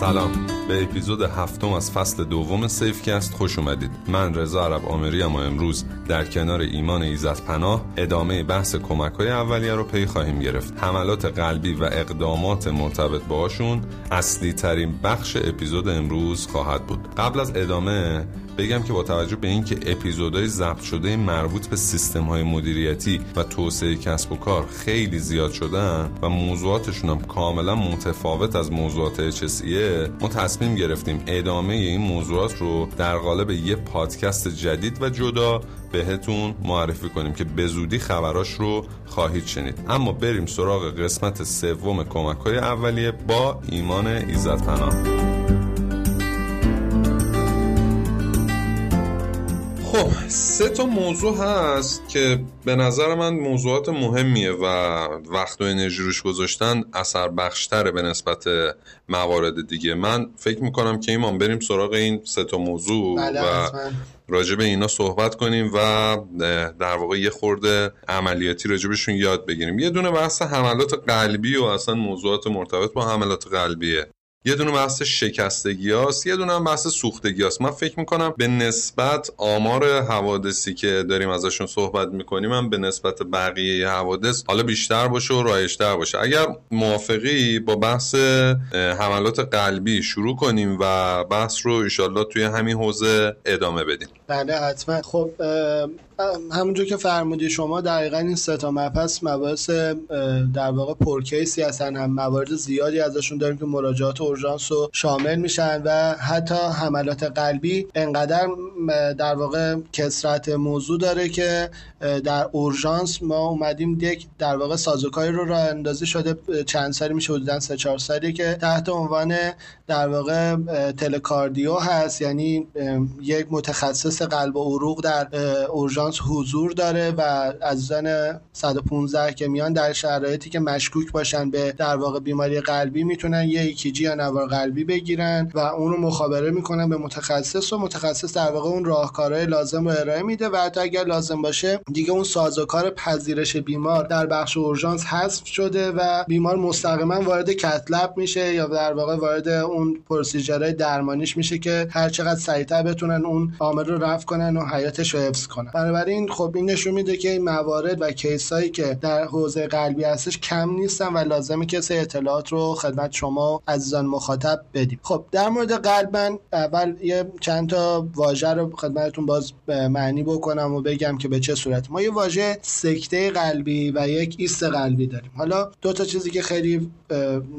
سلام. به اپیزود هفتم از فصل دوم Safecast خوش اومدید. من رضا عرب عامری اما امروز در کنار ایمان عزت پناه ادامه بحث کمک های اولیه رو پی خواهیم گرفت. حملات قلبی و اقدامات مرتبط باشون اصلی ترین بخش اپیزود امروز خواهد بود. قبل از ادامه بگم که با توجه به اینکه اپیزودهای ضبط شده مربوط به سیستم های مدیریتی و توسعه کسب و کار خیلی زیاد شدن و موضوعاتشون هم کاملا متفاوت از موضوعات HSE ما تصمیم گرفتیم ادامه این موضوعات رو در قالب یه پادکست جدید و جدا بهتون معرفی کنیم که به زودی خبراش رو خواهید شنید. اما بریم سراغ قسمت سوم کمک های اولیه با ایمان ایزت پناه خب سه تا موضوع هست که به نظر من موضوعات مهمیه و وقت و انرژی روش گذاشتن اثر بخشتره به نسبت موارد دیگه. من فکر می‌کنم که ایمان بریم سراغ این سه تا موضوع بله و راجع به اینا صحبت کنیم و در واقع یه خورده عملیاتی راجبشون یاد بگیریم. یه دونه بحث حملات قلبی و اصلا موضوعات مرتبط با حملات قلبیه. یه دونه بحث شکستگی هاست یه دونه هم بحث سوختگی هاست. من فکر می‌کنم به نسبت آمار حوادثی که داریم ازشون صحبت می‌کنیم هم به نسبت بقیه حوادث حالا بیشتر باشه و رایشتر باشه. اگر موافقی با بحث حملات قلبی شروع کنیم و بحث رو ایشالله توی همین حوزه ادامه بدیم. بله حتما. خب همونجور که فرمودی شما دقیقا این سه تا مبحث مباحث در واقع پرکیسی هستن هم موارد زیادی ازشون داریم که مراجعات اورژانس رو شامل میشن و حتی حملات قلبی انقدر در واقع کسرت موضوع داره که در اورژانس ما اومدیم یک در واقع سازوکاری رو راه اندازی شده چند سالی میشه حدودا سه چهار سالی که تحت عنوان در واقع telecardio هست. یعنی یک متخصص قلب و عروق در اورژانس حضور داره و عزیزان 115 که میان در شرایطی که مشکوک باشن به در واقع بیماری قلبی می‌تونن یه ECG یا نوار قلبی بگیرن و اون رو مخابره می‌کنن به متخصص و متخصص در واقع اون راهکارهای لازم رو ارائه میده و حتی اگر لازم باشه دیگه اون سازوکار پذیرش بیمار در بخش اورژانس حذف شده و بیمار مستقیما وارد cath lab میشه یا در واقع وارد اون پروسیجرهای درمانیش میشه که هر چقدر سریعتر بتونن اون عامل رو رفع کنن و حیاتش رو حفظ کنن. بنابراین خب این نشون میده که این موارد و کیس هایی که در حوزه قلبی هستش کم نیستن و لازمه که سه اطلاعات رو خدمت شما عزیزان مخاطب بدیم. خب در مورد قلب من اول یه چند تا واژه رو خدمتتون باز معنی بکنم و بگم که به چه صورت. ما یه واژه سکته قلبی و یک ایست قلبی داریم. حالا دو تا چیزی که خیلی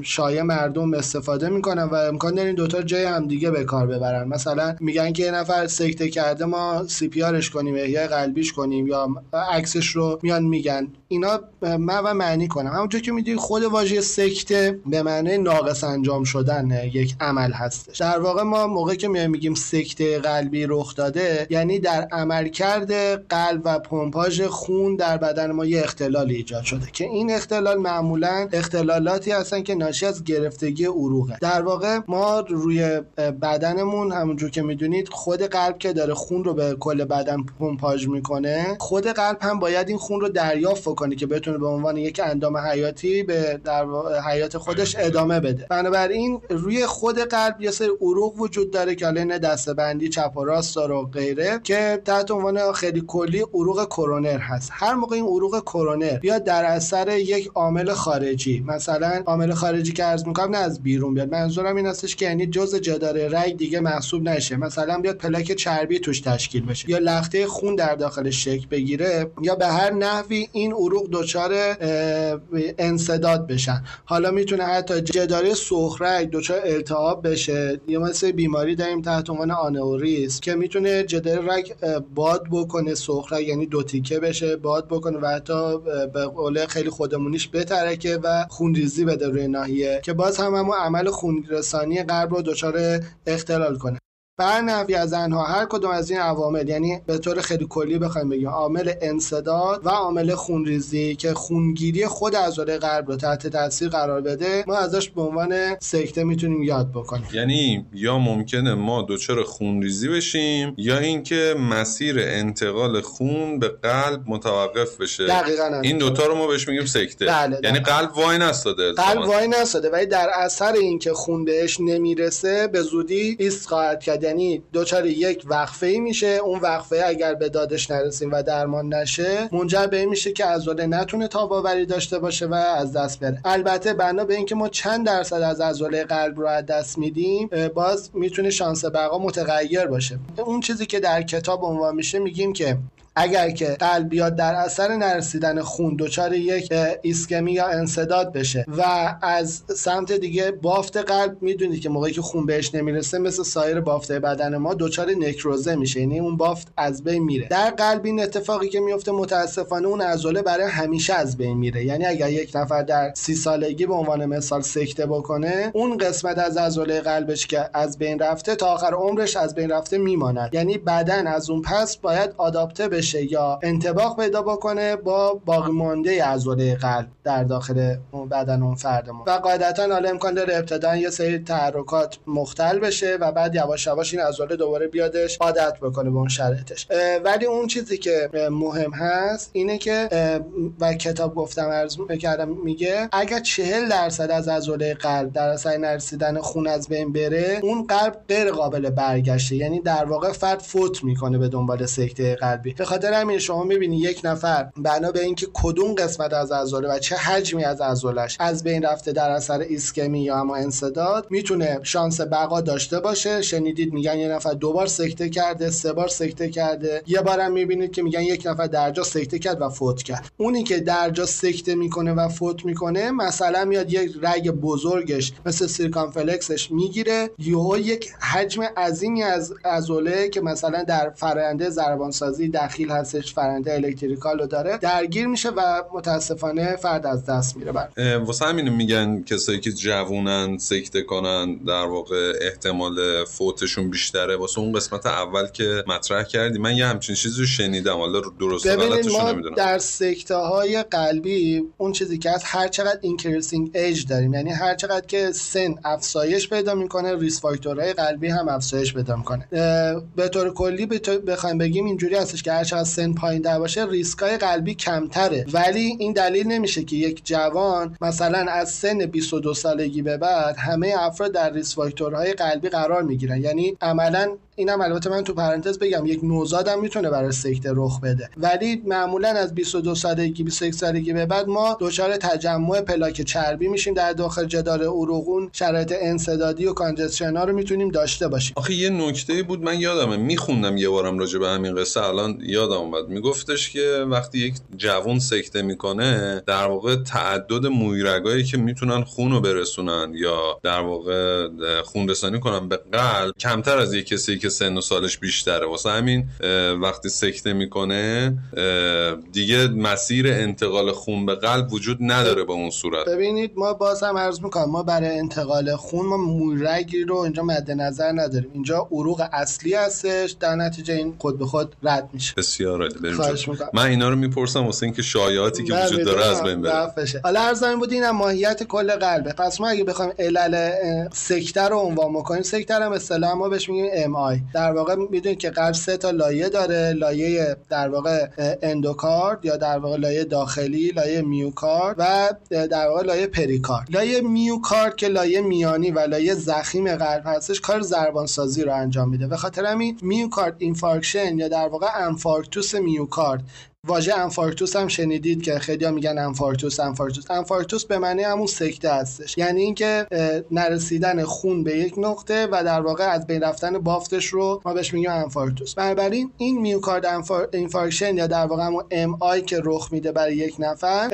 شایع مردم استفاده می‌کنن و امکان دارین دوتا جای همدیگه به کار ببرن. مثلا میگن که یه نفر سکته کرده ما سی پی آرش کنیم احیای قلبیش کنیم یا عکسش رو میان میگن. اینا من و معنی کنم. همونجور که می‌دونی خود واژه سکته به معنی ناقص انجام شدن یک عمل هستش. در واقع ما موقعی که میگیم سکته قلبی رخ داده یعنی در عملکرد قلب و پمپاژ خون در بدن ما یه اختلال ایجاد شده که این اختلال معمولا اختلالاتی هستن که ناشی از گرفتگی عروقه. در واقع ما روی بدنمون همونجور که می‌دونید خود قلب که داره خون رو به کل بدن پمپاژ می‌کنه خود قلب هم باید این خون رو دریافت کنه که بتونه به عنوان یک اندام حیاتی به در حیات خودش ادامه بده. بنابراین روی خود قلب یه سری عروق وجود داره که الان دسته بندی چپ و راست داره و غیره که تحت عنوان خیلی کلی عروق کرونر هست. هر موقع این عروق کرونر بیاد در اثر یک عامل خارجی مثلا عامل خارجی که عرض می‌کنم نه از بیرون بیاد منظورم این هستش که یعنی جزء جدار رگ دیگه محسوب نشه. مثلا بیاد پلاک چربی توش تشکیل بشه. یا لخته خون در داخلش شکل بگیره یا به هر نحوی این عروق دچار انسداد بشن. حالا می‌تونه حتی جداره سخرک دچار التهاب بشه. یا مثل بیماری داریم تحت عنوان آنوریسم که می‌تونه جداره رگ باد بکنه سخرک یعنی دو تیکه بشه باد بکنه و حتی به قول خیلی خودمونیش بترکه و خونریزی بده روی ناحیه. که باز هم همون عمل خونرسانی قلب رو دچار اختلال کنه. برنفی از آنها هر کدوم از این عوامل یعنی به طور خیلی کلی بخوایم بگیم عامل انصداد و عامل خونریزی که خونگیری خود عضله قلب رو تحت تاثیر قرار بده ما ازش به عنوان سکته می‌تونیم یاد بکنیم. یعنی یا ممکنه ما دچار خونریزی بشیم یا اینکه مسیر انتقال خون به قلب متوقف بشه. دقیقاً این دوتا رو ما بهش میگیم سکته. بله یعنی قلب وای نستاده. قلب وای نستاده ولی در اثر اینکه خون بهش نمی‌رسه به زودی ایست خواهد کرد. یعنی دچار یک وقفه ای میشه. اون وقفه اگر به دادش نرسیم و درمان نشه منجر به این میشه که عضله نتونه تاباوری داشته باشه و از دست بره. البته بنا به اینکه ما چند درصد از عضله قلب رو از دست میدیم باز می‌تونه شانس بقا متغیر باشه. اون چیزی که در کتاب عنوان میشه میگیم که اگر که قلب بیاد در اثر نرسیدن خون دچار یک ایسکمی یا انصداد بشه و از سمت دیگه بافت قلب می‌دونید که موقعی که خون بهش نمی‌رسه مثل سایر بافته بدن ما دچار نکروزه میشه. یعنی اون بافت از بین میره. در قلب این اتفاقی که میفته متاسفانه اون عضله برای همیشه از بین میره. یعنی اگر یک نفر در سی سالگی به عنوان مثال سکته بکنه اون قسمت از عضله قلبش که از بین رفته تا آخر عمرش از بین رفته میماند. یعنی بدن از اون پس باید آداپته بشه. یا انتباق پیدا بکنه با باقی مانده عضله قلب در داخل بدن اون فرد ما. و قاعدتا حالا امکان داره ابتدا یه سری تحرکات مختل بشه و بعد یواش یواش این عضله دوباره بیادش عادت بکنه به اون شرایطش. ولی اون چیزی که مهم هست اینه که و کتاب گفتم عرض کردم میگه اگر چهل درصد از عضله قلب در اثر نرسیدن خون از بین بره اون قلب غیر قابل برگشته. یعنی در واقع فرد فوت می‌کنه به دنبال سکته قلبی. خاطر همین شما می‌بینی یک نفر بنا به اینکه کدوم قسمت از عضله و چه حجمی از عضلش از بین رفته در اثر ایسکمی یا اما انسداد می‌تونه شانس بقا داشته باشه. شنیدید میگن یه نفر دوبار سکته کرده سه بار سکته کرده. یه بارم می‌بینید که میگن یک نفر درجا سکته کرد و فوت کرد. اونی که درجا سکته می‌کنه و فوت می‌کنه مثلا میاد یک رگ بزرگش مثل circumflex ش می‌گیره. یهو یک حجم عظیمی از عضله که مثلا در فرآیند ضربانسازی دخیل هستش فرایند electrical رو داره. درگیر میشه و متاسفانه فرد از دست میره. بر واسه همین میگن کسایی که جوونن سکته کنن در واقع احتمال فوتشون بیشتره. واسه اون قسمت اول که مطرح کردی من یه همچین چیزی رو شنیدم. حالا درست غلطش نمی‌دونم. در سکته های قلبی اون چیزی که هست هر چقدر increasing age داریم. یعنی هر چقدر که سن افزایش پیدا می‌کنه risk factor های قلبی هم افزایش پیدا می‌کنه. به طور کلی بخوایم بگیم اینجوری هستش که هر چقدر سن پایین تر باشه ریسکای قلبی کمتره. ولی این دلیل نمیشه که یک جوان مثلا از سن 22 سالگی به بعد همه افراد در risk factor های قلبی قرار می‌گیرن. یعنی عملا اینم البته من تو پرانتز بگم یک نوزادم می‌تونه برای سکته رخ بده. ولی معمولا از 22 سالگی 21 سالگی به بعد ما دچار تجمع پلاک چربی میشیم در داخل جدار عروقمون. شرایط انسدادی و congestion رو می‌تونیم داشته باشیم. آخه یه نکته بود من یادمه. میخوندم یه بارم راجع به همین قصه. الان یادم اومد. میگفتش که وقتی یک جوون سکته می‌کنه در واقع تعدد مویرگایی که می‌تونن خون رو برسونن یا در واقع خون رسانی کنن به قلب کمتر از یک کسی که سن و سالش بیشتره. واسه همین وقتی سکته می‌کنه دیگه مسیر انتقال خون به قلب وجود نداره به اون صورت. ببینید ما باز هم عرض می‌کنم ما برای انتقال خون ما مویرگی رو اینجا مد نظر نداریم. اینجا عروق اصلی هستش در نتیجه این خود به خود رد میشه. بسیار عالی. من اینا رو می‌پرسم واسه اینکه شایعاتی که وجود داره از بین بره. حالا لازم بود اینم ماهیت کل قلبه. پس ما اگه بخوایم علل سکته رو عنوان بکنیم سکته هم اصطلاحا ما بهش میگیم MI در واقع می‌دونید که قلب سه تا لایه داره. لایه در واقع اندوکارد یا در واقع لایه داخلی لایه میوکارد و در واقع لایه پریکارد. لایه میوکارد که لایه میانی و لایه ضخیم قلب هستش کار ضربان سازی رو انجام میده. به خاطر همین myocard infarction یا در واقع انفارکتوس میوکارد واژه انفارکتوس هم شنیدید که خیلی ها میگن انفارکتوس انفارکتوس. انفارکتوس به معنی همون سکته هستش. یعنی اینکه نرسیدن خون به یک نقطه و در واقع از بین رفتن بافتش رو ما بهش میگیم انفارکتوس. بنابراین این myocard infarction یا در واقع همون MI که رخ میده برای یک نفر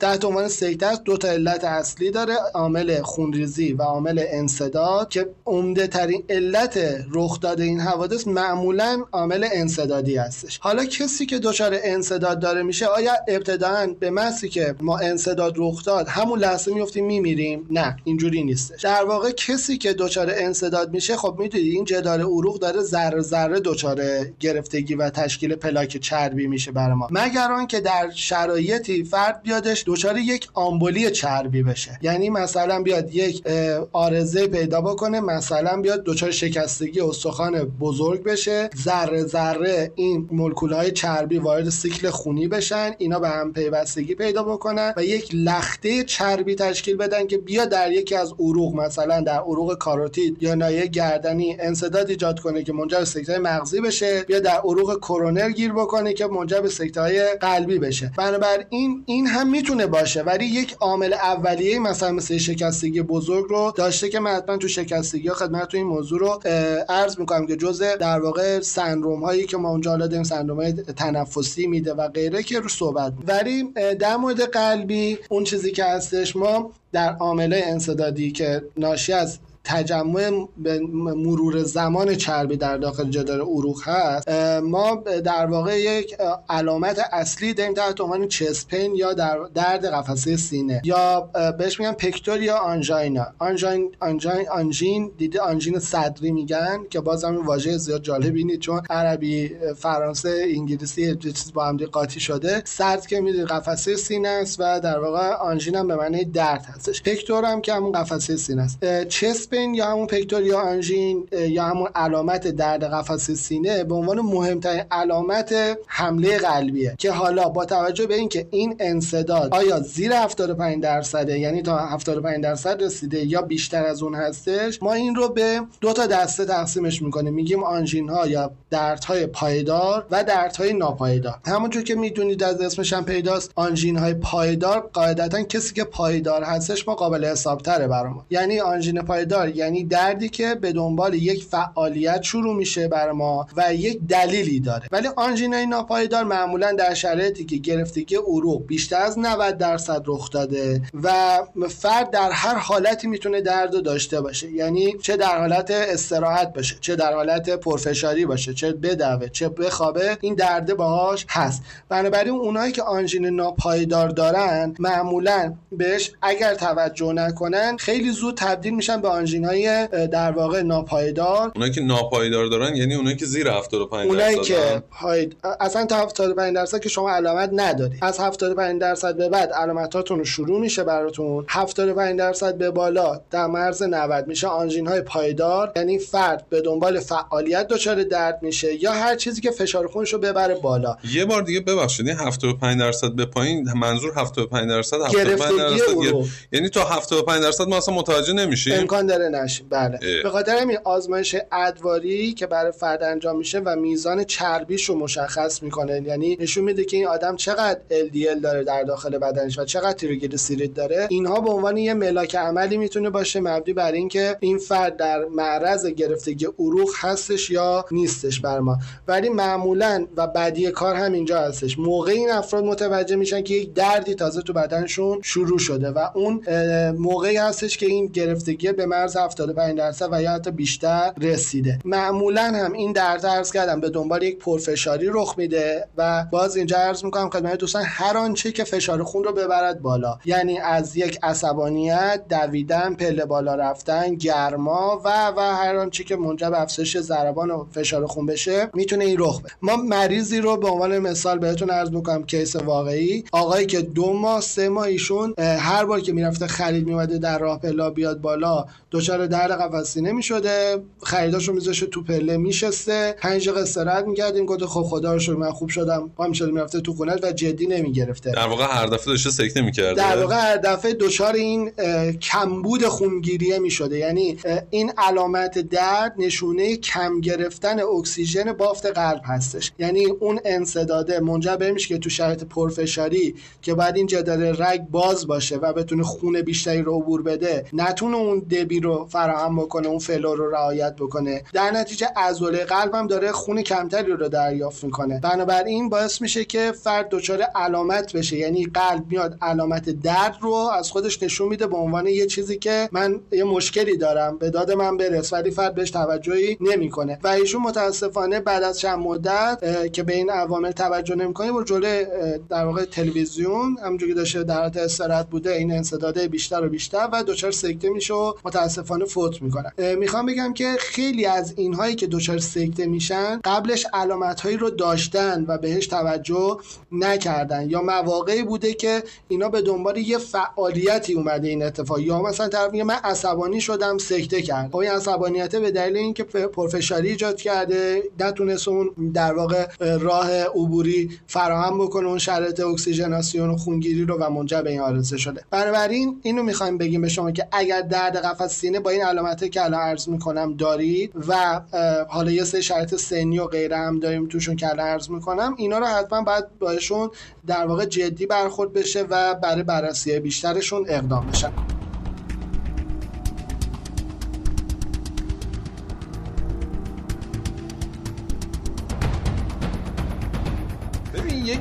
تحت عنوان سکته است دو تا علت اصلی داره عامل خونریزی و عامل انسداد که عمده ترین علت رخ داده این حوادث معمولا عامل انسدادی هستش. حالا کسی که دچار انصداد داره میشه آیا ابتداا به مسی که ما انصداد رخ داد همون لحظه میفتیم میمیریم؟ نه اینجوری نیستش. در واقع کسی که دچار انصداد میشه خب می‌دونید این جدار عروق داره ذره ذره دچار گرفتگی و تشکیل پلاک چربی میشه برای ما. مگر آنکه در شرایطی فرد بیادش دچار یک آمبولی چربی بشه. یعنی مثلا بیاد یک آرزه پیدا بکنه مثلا بیاد دچار شکستگی استخوان بزرگ بشه ذره ذره این مولکول های چربی وارد سیکل خونی بشن اینا به هم پیوستگی پیدا بکنن و یک لخته چربی تشکیل بدن که بیا در یکی از عروق مثلا در عروق کاروتید یا نایه گردنی انسداد ایجاد کنه که منجر به سکته مغزی بشه بیا در عروق کرونر گیر بکنه که منجر به سکته های قلبی بشه. بنابراین این هم می‌تونه باشه ولی یک عامل اولیه مثلا مثل شکستگی بزرگ رو داشته که من حتما تو شکستگی ها خدمت تو این موضوع رو عرض می‌کنم که جزء در واقع سندروم هایی که ما اونجا حالا داریم سندروم های تنفسی میده و غیره که رو صحبت ولی در مورد قلبی اون چیزی که هستش ما در عامله انصدادی که ناشی از تجمع مرور زمان چربی در داخل جدار عروق هست ما در واقع یک علامت اصلی داریم تحت عنوان چسپین یا در درد قفسه سینه یا بهش میگن پکتور یا آنژینا آنژین آنژین آنژین دیده آنژین صدری میگن که باز هم واژه زیاد جالبی نیست چون عربی فرانسه انگلیسی چیز با هم قاطی شده. سرد که می‌دونی قفسه سینه است و در واقع آنژین هم به معنی درد هستش. پکتور هم که همون قفسه سینه است. چسپ یا همون پکتور یا آنژین یا همون علامت درد قفسه سینه به عنوان مهمترین علامت حمله قلبیه. که حالا با توجه به اینکه این انصداد آیا زیر 75 درصده یعنی تا 75 درصد رسیده یا بیشتر از اون هستش ما این رو به دو تا دسته تقسیمش می‌کنیم. میگیم آنژین ها یا دردهای پایدار و دردهای ناپایدار. همونجور که می‌دونید از اسمش هم پیداست آنژین های پایدار قاعدتا کسی که پایدار هستش ما قابل حساب تره برامون. یعنی آنژین پایدار یعنی دردی که به دنبال یک فعالیت شروع میشه بر ما و یک دلیلی داره. ولی آنژینای ناپایدار معمولا در شرایطی که گرفتگی عروق بیشتر از 90 درصد رخ داده و فرد در هر حالتی می‌تونه درد داشته باشه. یعنی چه در حالت استراحت باشه چه در حالت پرفشاری باشه چه بدوه چه بخوابه این درده باهاش هست. بنابراین اونایی که آنژین ناپایدار دارن معمولا بهش اگر توجه نکنن خیلی زود تبدیل میشن به آنژین های در واقع ناپایدار. اونایی که ناپایدار دارن یعنی اونایی که زیر 75 درصد اونایی که پاید... اصلا تا 75 درصد که شما علامت نداری از 75 درصد به بعد علامتاتون شروع میشه براتون. 75 درصد به بالا در مرز 90 میشه آنژین های پایدار. یعنی فرد به دنبال فعالیت دچار درد میشه یا هر چیزی که فشار خونش رو ببره بالا. یه بار دیگه ببخشید این 75 درصد به پایین منظور 75 درصد 75 درصد یعنی تا 75 درصد ما اصلا متوجه نمیشیم. امکان داره نشیم بله. به خاطر همین آزمایش ادواری که برای فرد انجام میشه و میزان چربیش رو مشخص می‌کنه. یعنی نشون میده که این آدم چقدر LDL داره در داخل بدنش و چقدر تریگلیسیرید داره. اینها به عنوان یه ملاک عملی می‌تونه باشه مبنی بر اینکه این فرد در معرض گرفتگی عروق هستش یا نیستش بر ما. ولی معمولا و بعدی کار هم اینجا هستش. موقع این افراد متوجه میشن که یک دردی تازه تو بدنشون شروع شده و اون موقعی هستش که این گرفتگی به مرز 75 درصد و یا حتی بیشتر رسیده. معمولا هم این درد عرض کردم به دنبال یک پرفشاری رخ میده و باز اینجا عرض می‌کنم خدمت دوستان هر آنچه که فشار خون رو ببرد بالا. یعنی از یک عصبانیت دویدن پله بالا رفتن گرما و و هر آنچه که منجر به افزایش ضربان و فشار خون بشه می‌تونه این رخ بده. ما مریضی رو به عنوان مثال بهتون عرض می‌کنم کیس واقعی. آقایی که دو ماه سه ماه ایشون هر بار که می‌رفته خرید میومده در راه پلا بیاد بالا دچار درد قفس سینه می‌شده خریداشو میذاشته تو پله میشسته. پنج دقیقه استراحت می‌کردیم. گفت خب خدا رو شکر من خوب شدم. پام شده می‌رفته تو خونه و جدی نمی‌گرفته. در واقع هر دفعه داشته سکته می‌کرده. در واقع هر دفعه دچار این کمبود خونگیریه می‌شده. یعنی این علامت درد نشونه کم گرفتن اکسیژن بافت قلب هستش. یعنی اون انسداده منجر به میشه که تو شرایط پرفشاری که بعد این جدار رگ باز باشه و بتونه خون بیشتری رو عبور بده نتونه اون دبی رو فراهم بکنه اون flow رو رعایت بکنه. در نتیجه عضله قلب هم داره خون کمتری رو دریافت می‌کنه. بنابراین باعث میشه که فرد دچار علامت بشه. یعنی قلب میاد علامت درد رو از خودش نشون میده به عنوان یه چیزی که من یه مشکلی دارم. به داد من برس ولی فرد بهش توجهی نمی‌کنه. و ایشون متاسفانه بعد از چند مدت که به این عوامل توجه نمی‌کنه و جلوی در واقع تلویزیون همونجوری داشته در حالت استراحت بوده این انسداد بیشتر و بیشتر و دچار سکته میشه و متاسفانه فوت می‌کنن. می‌خوام بگم که خیلی از اینهایی که دچار سکته میشن قبلش علامت هایی رو داشتن و بهش توجه نکردن. یا مواقعی بوده که اینا به دنبال یه فعالیتی اومده این اتفاق. یا مثلا طرف میگه من عصبانی شدم سکته کرد. خب این عصبانیت به دلیل اینکه پرفشاری ایجاد کرده نتونست اون در واقع راه عبوری فراهم بکنه اون شرایط اکسیژناسیون و خونگیری رو و منجر به این حادثه شده. بنابراین اینو می‌خوایم بگیم به شما که اگر درد قفس سینه با این علامتی که الان عرض می‌کنم دارید و حالا یه سری شرایط سنی و غیره هم داریم توشون که الان عرض می‌کنم اینا رو حتما باید باشون در واقع جدی برخورد بشه و برای بررسی بیشترشون اقدام بشن.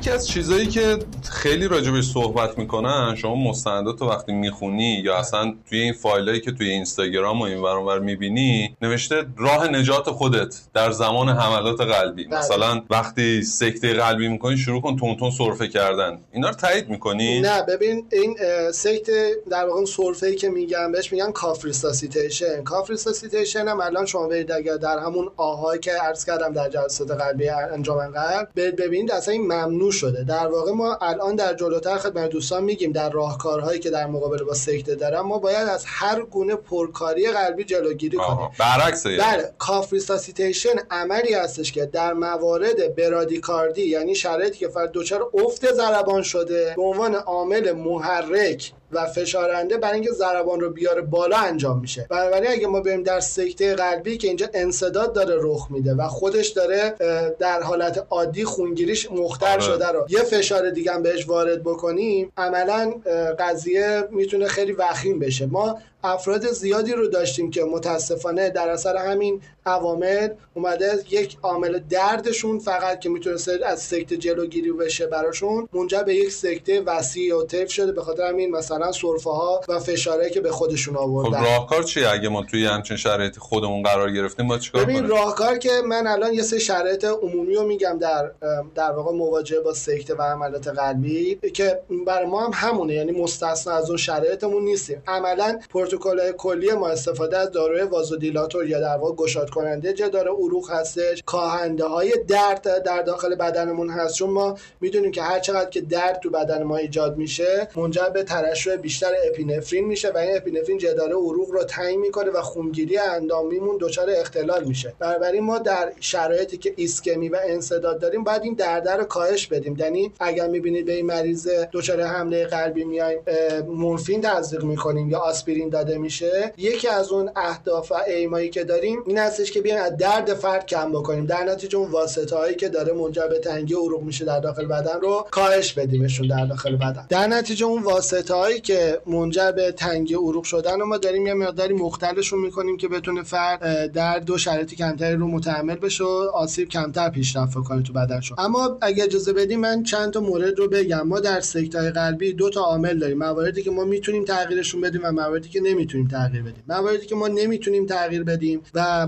یکی از چیزایی که خیلی راجبش صحبت می‌کنن شما مستندات وقتی می‌خونی یا اصلا توی این فایلایی که توی اینستاگرام و این ور می‌بینی نوشته راه نجات خودت در زمان حملات قلبی. بله. مثلا وقتی سکته قلبی می‌کنی شروع کن تون تون سرفه کردن. اینا رو تایید می‌کنی؟ نه ببین این سکته در واقع سرفه ای که میگم بهش میگن cough resuscitation cough resuscitation هم الان شما برید اگر در همون AHA یی که عرض کردم در جلسات قلبی انجمن قلب ببینید اصلا این ممنوع شده. در واقع ما الان در جلوتر خدمت دوستان میگیم در راهکارهایی که در مقابل با سکته دارن ما باید از هر گونه پرکاری قلبی جلوگیری کنیم. برعکس بله cough resuscitation عملی هستش که در موارد برادیکاردی یعنی شرایطی که فرد دچار افت ضربان شده به عنوان عامل محرک و فشارنده برای اینکه ضربان رو بیاره بالا انجام میشه. بنابراین اگه ما بریم در سکته قلبی که اینجا انسداد داره رخ میده و خودش داره در حالت عادی خونگیریش مختر آره. شده رو. یه فشار دیگه هم بهش وارد بکنیم عملا قضیه می‌تونه خیلی وخیم بشه. ما افراد زیادی رو داشتیم که متاسفانه در اثر همین عوامل اومده یک عامل دردشون فقط که می‌تونه از سکته جلوگیری بشه براشون منجر به یک سکته وسیع و طیف شده به خاطر همین مثلا سرفه ها و فشاره که به خودشون آوردن. خب راهکار چیه؟ اگه ما توی همچین شرایطی خودمون قرار گرفتیم با چیکار ببین راهکار که من الان یه سه شرایط عمومی رو میگم در در واقع مواجهه با سکته و عملات قلبی که برای ما هم همونه یعنی مستثنا از اون شرایطمون نیستیم. عملا پروتکل کلی ما استفاده از داروی وازودیلاتور یا در واقع گشاد کننده جدار عروق هستش کاهنده های درد در داخل بدنمون هست. چون ما می‌دونیم که هر چقدر که درد تو بدن ما ایجاد میشه منجر به ترشح بیشتر اپینفرین میشه و این اپینفرین جدار عروق رو تعیین می‌کنه و خونگیری اندامیمون دچار اختلال میشه. بنابراین ما در شرایطی که ایسکمی و انسداد داریم باید این درد رو کاهش بدیم. یعنی اگر می‌بینید به این مریض دچار حمله قلبی میایم مورفین تزریق می‌کنیم یا آسپرین داده میشه. یکی از اون اهداف و ایمایی که داریم این هستش که بیایم از درد فرد کم بکنیم. در نتیجه اون واسطه هایی که داره منجر به تنگی عروق میشه در داخل بدن رو کاهش بدیمشون در داخل بدن. در نتیجه اون واسطه هایی که منجر به تنگی عروق شدن و ما داریم یه مقداری مختلشون می‌کنیم که بتونه فرد در دو شرایط کمتری رو متحمل بشه و آسیب کمتر پیشرفت کنه تو بدنشون. اما اگه اجازه بدیم من چند تا مورد رو بگم. ما در سکته قلبی دو تا عامل داریم. مواردی که ما می‌تونیم تغییرشون بدیم و مواردی که نمی‌تونیم تغییر بدیم. مواردی که ما نمی‌تونیم تغییر بدیم و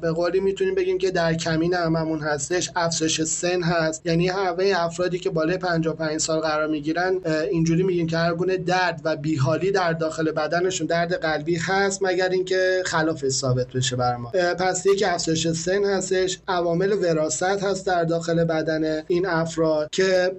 به قولی می‌تونیم بگیم که در کمین هممون هستش افزایش سن هست. یعنی همه افرادی که بالای 55 سال قرار می‌گیرن اینجوری میگیم که هر گونه درد و بیحالی در داخل بدنشون درد قلبی هست مگر اینکه خلاف ثابت بشه بر ما. پس یکی افزایش سن هستش عوامل وراثت هست در داخل بدن این افراد که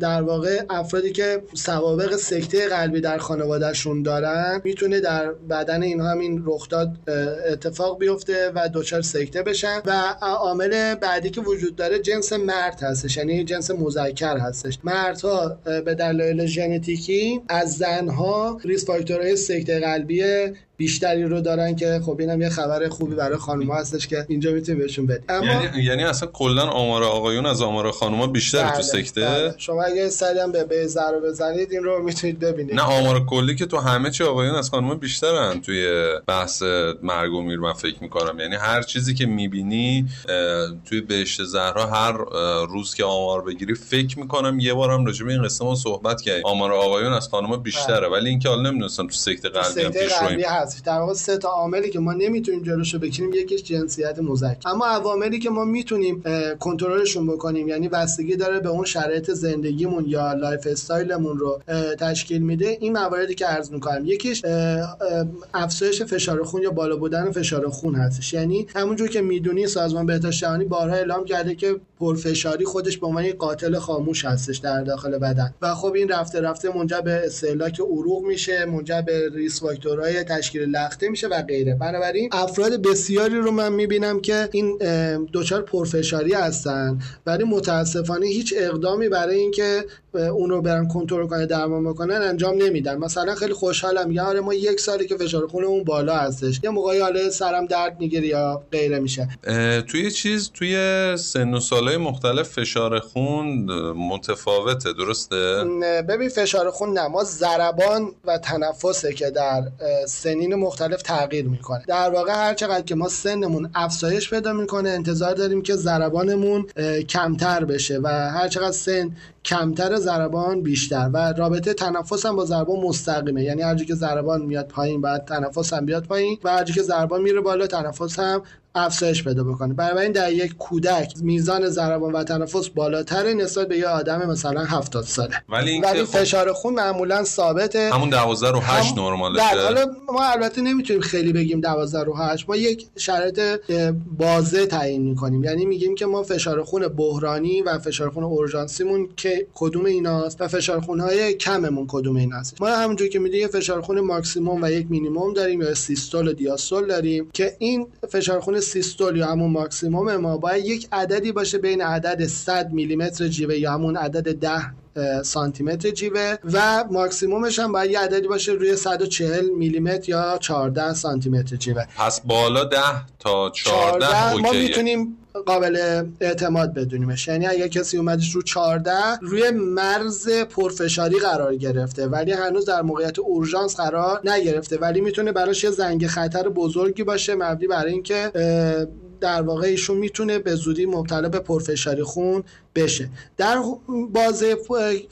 در واقع افرادی که سوابق سکته قلبی در خانوادهشون دارن می‌تونه در بدن اینها همین رخداد اتفاق بیفته و دچار سکته بشن و عامل بعدی که وجود داره جنس مرد هستش یعنی جنس مذکر هستش. مردها به دلایل ژنتیکی از زنها ریس فاکتورهای سکته قلبی بیشتری رو دارن که خب اینم یه خبر خوبی برای خانم‌ها هستش که اینجا می‌تونیم بهشون بدیم. اما یعنی یعنی اصلا کلا آمار آقایون از آمار خانم‌ها بیشتره بله، تو سکته؟ بله. شما اگه سری هم به رو بزنید این رو می‌تونید ببینید. نه آمار کلی که تو همه چی آقایون از خانم‌ها بیشترن توی بحث مرگ و میر من فکر می‌کنم. یعنی هر چیزی که می‌بینی توی بهشت زهرا هر روز که آمار بگیری فکر می‌کنم یه بارم راجع به این قصه ما صحبت کردیم. آمار آقایون از خانم‌ها بیشتره. بله. ولی اینکه حالا نمی‌دونستم تو سکته قلبی هم پیش رویم هست در واقع سه تا عاملی که ما نمی‌تونیم جلوشو بگیریم یکیش جنسیت مذکر اما عواملی که ما می‌تونیم کنترلشون بکنیم یعنی بستگی داره به اون شرایط زندگیمون یا lifestyle مون رو تشکیل میده این مواردی که عرض می‌کنم. یکیش افزایش فشار خون یا بالا بودن فشار خون هستش. یعنی همونجور که می‌دونی سازمان بهداشت جهانی بارها اعلام کرده که پرفشاری خودش به عنوان قاتل خاموش هستش در داخل بدن. و خب این رفته رفته منجر به استهلاک عروق میشه منجر به ریس فاکتورهای تشکیل لخته میشه و غیره. بنابراین افراد بسیاری رو من می‌بینم که این دچار پرفشاری هستن. ولی متاسفانه هیچ اقدامی برای اینکه اون رو برن کنترل کنه درمان بکنن انجام نمیدن. مثلا خیلی خوشحالم. میگن آره ما یک سالی که فشار خونمون بالا هستش. یه موقعی حالا سرم درد می‌گیره یا غیره میشه. توی چیز توی سن و سالهای مختلف فشار خون متفاوته. درسته؟ ببین فشار خون نه. ما ضربان و تنفسه که در سنین مختلف تغییر می‌کنه. در واقع هر چقدر که ما سنمون افزایش پیدا می‌کنه انتظار داریم که ضربانمون کمتر بشه و هر چقدر سن کمتر ضربان بیشتر. و رابطه تنفس هم با ضربان مستقیمه. یعنی هر که ضربان میاد پایین بعد تنفس هم بیاد پایین. و هر که ضربان میره بالا تنفس هم افزایش پیدا بکنه. بنابراین در یک کودک میزان ضربان و تنفس بالاتر نسبت به یه آدم مثلا 70 ساله. ولی, ولی خب فشار خون معمولا ثابته. همون 12 رو 8 نرماله حالا ما البته نمی‌تونیم خیلی بگیم 12 رو 8 ما یک شرایط بازه تعیین می‌کنیم. یعنی میگیم که ما فشار خون بحرانی و فشار خون اورژانسیمون که کدوم ایناست و فشار خون های کممون کدوم ایناست. ما همونجوری که می‌دونیم فشار خون ماکسیموم و یک مینیمم داریم یا سیستول و دیاستول داریم که این فشار خون سیستول یا همون ماکسیموم ما باید یک عددی باشه بین عدد 100 میلیمتر جیوه یا همون عدد 10 سانتی متر جیوه و ماکسیمومش هم باید یه عددی باشه روی 140 میلیمتر یا 14 سانتی متر جیوه. پس بالا 10 تا 14, 14 ما می‌تونیم قابل اعتماد بدونیمش. یعنی اگه کسی اومدش رو 14 روی مرز پرفشاری قرار گرفته. ولی هنوز در موقعیت اورژانس قرار نگرفته. ولی می‌تونه براش یه زنگ خطر بزرگی باشه مبنی برای اینکه در واقع ایشون می‌تونه به زودی مبتلا به پرفشاری خون بشه. در بازه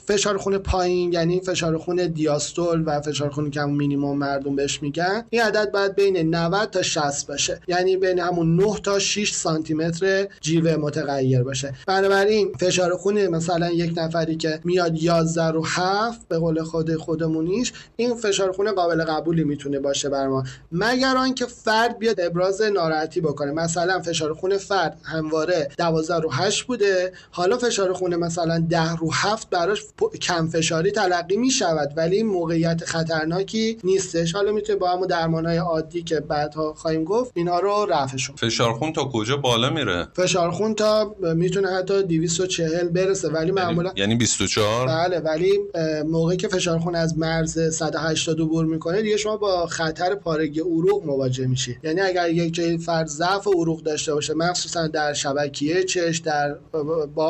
فشار خون پایین یعنی فشار خون دیاستول و فشار خون همون مینیمم مردم بهش میگن این عدد باید بین 90 تا 60 باشه. یعنی بین همون 9 تا 6 سانتی متر جیوه متغیر باشه. بنابراین فشار خون مثلا یک نفری که میاد 11 رو 7 به قول خود خودمونیش این فشار خون قابل قبولی می‌تونه باشه بر ما. مگر آنکه فرد بیاد ابراز ناراحتی بکنه. مثلا فشار خون فرد همواره 12 رو 8 بوده حالا فشار خون مثلا 10 رو 7 براش کم فشاری تلقی می شود ولی موقعیت خطرناکی نیستش. حالا می‌تونه با همون های عادی که بعدها خواهیم گفت اینها رو رفعشون فشار خون تا کجا بالا میره؟ فشار خون تا می‌تونه حتی 240 برسه ولی یعنی- معمولا یعنی 24 بله ولی موقعی که فشار خون از مرز 180 عبور می‌کنه دیگه شما با خطر پارگی عروق مواجه میشی. یعنی اگر یک جای فرد ضعف عروق داشته باشه مخصوصا در شبکیه چش در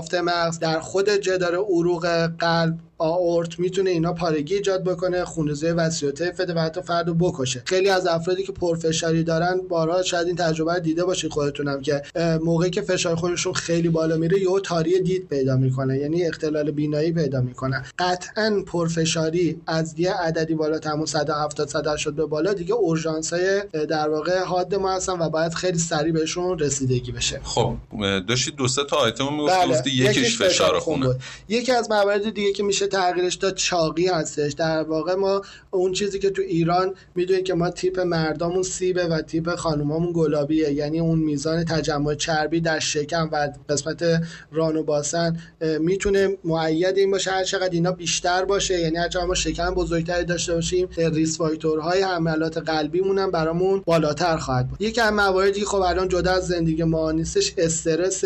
بافت مغز در خود جدار عروق قلب آورت می‌تونه اینا پارگی ایجاد بکنه خونریزی وسیعته فده و حتی فرد رو بکشه. خیلی از افرادی که پرفشاری دارن بارها شاید این تجربه دیده باشید خودتونم که موقعی که فشار خونشون خیلی بالا میره یهو تاری دید پیدا می‌کنه یعنی اختلال بینایی پیدا می‌کنه. قطعا پرفشاری از یه عددی بالا تمام 170 180 به بالا دیگه اورژانس های در واقع حاد ما هستن و باید خیلی سریع بهشون رسیدگی بشه. خب داشتید دو سه تا آیتم می‌گفتید بله. یکیش فشار خون یکی از موارد دیگه که میشه تغییرش داد چاقی هستش. در واقع ما اون چیزی که تو ایران می‌دونید که ما تیپ مردامون سیبه و تیپ خانومامون گلابیه. یعنی اون میزان تجمع چربی در شکم و قسمت ران و باسن می‌تونه معید این باشه هر چقدر اینا بیشتر باشه. یعنی هر ما شکم بزرگتری داشته باشیم ریس فاکتورهای حملات قلبیمون هم برامون بالاتر خواهد بود. یکی از مواردی خب الان جدا از زندگی ما نیستش استرس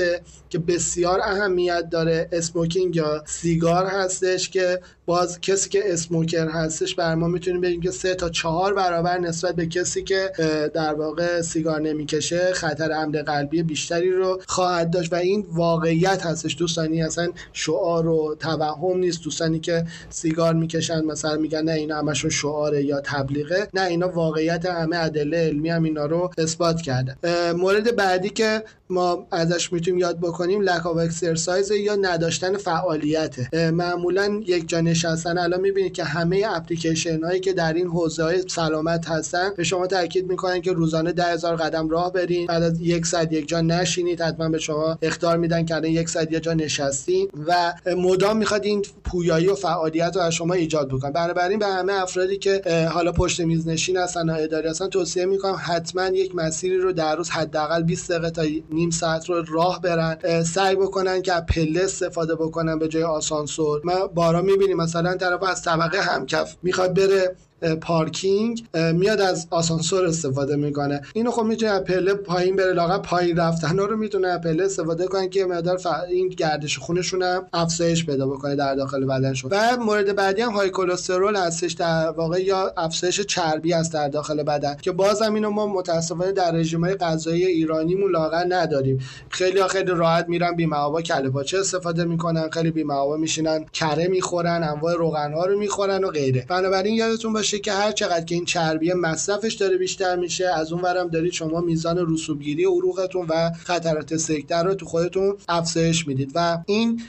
که بسیار اهمیت داره. اسموکینگ یا سیگار هستش که باز کسی که اسموکر هستش بر ما می‌تونیم بگیم که سه تا چهار برابر نسبت به کسی که در واقع سیگار نمی‌کشه خطر عمد قلبی بیشتری رو خواهد داشت و این واقعیت هستش. دوستانی اصلا شعار و توهم نیست. دوستانی که سیگار می‌کشن مثلا میگن نه اینا همشون شعاره یا تبلیغه. نه اینا واقعیت همه ادله علمی هم اینا رو اثبات کرده. مورد بعدی که ما ازش می‌تونیم یاد بکنیم لک اکسرسایز یا نداشتن فعالیت معمولا یک جا نشستن. الان می‌بینید که همه اپلیکیشن هایی که در این حوزه های سلامت هستن به شما تاکید می‌کنن که روزانه ده هزار قدم راه برین. بعد از یک ساعت یک جا نشینید. حتما به شما اختار میدن که الان یک ساعت یک جا نشستین و مدام می‌خواد این پویایی و فعالیت رو از شما ایجاد بکنن بنابراین به همه افرادی که حالا پشت میز نشین هستن و اداری هستن توصیه می‌کنم حتما یک مسیری رو در روز حداقل 20 دقیقه تا نیم ساعت رو راه برن. سعی بکنن که پله استفاده بکنن به جای آسانسور. ما بارا می‌بینیم مثلا طرف از طبقه همکف می‌خواد بره پارکینگ میاد از آسانسور استفاده می‌کنه. اینو خب می‌تونه پله پایین بره لاغر پایین رفتن رو می‌تونه پله استفاده کنه که مقدار ف... این گردش خونشون هم افزایش پیدا بکنه در داخل بدنشون. و مورد بعدی هم های کلسترول هستش در واقع یا افزایش چربی است در داخل بدن که بازم اینو ما متاسفانه در رژیم غذایی ایرانیمون لاغر نداریم. خیلی خیلی راحت میرن بی کله پاچه استفاده می‌کنن خیلی بی میشینن کره می‌خورن انواع روغن ها رو می‌خورن و غیره. بنابراین یادتون باشه که هر چقدر که این چربی مصرفش داره بیشتر میشه از اون ورم دارید شما میزان رسوبگیری عروقتون و خطرات سکته رو تو خودتون افزایش می‌دید و این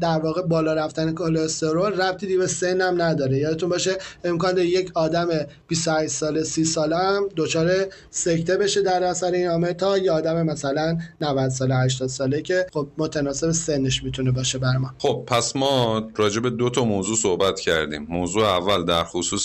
در واقع بالا رفتن کلسترول ربطی به سن هم نداره. یادتون باشه امکان داره یک آدم 28 ساله 30 ساله هم دچار سکته بشه در اثر این عامل تا یه آدم مثلا 90 ساله 80 ساله که خب متناسب سنش می‌تونه باشه بر ما. خب پس ما راجع به دو تا موضوع صحبت کردیم. موضوع اول در خصوص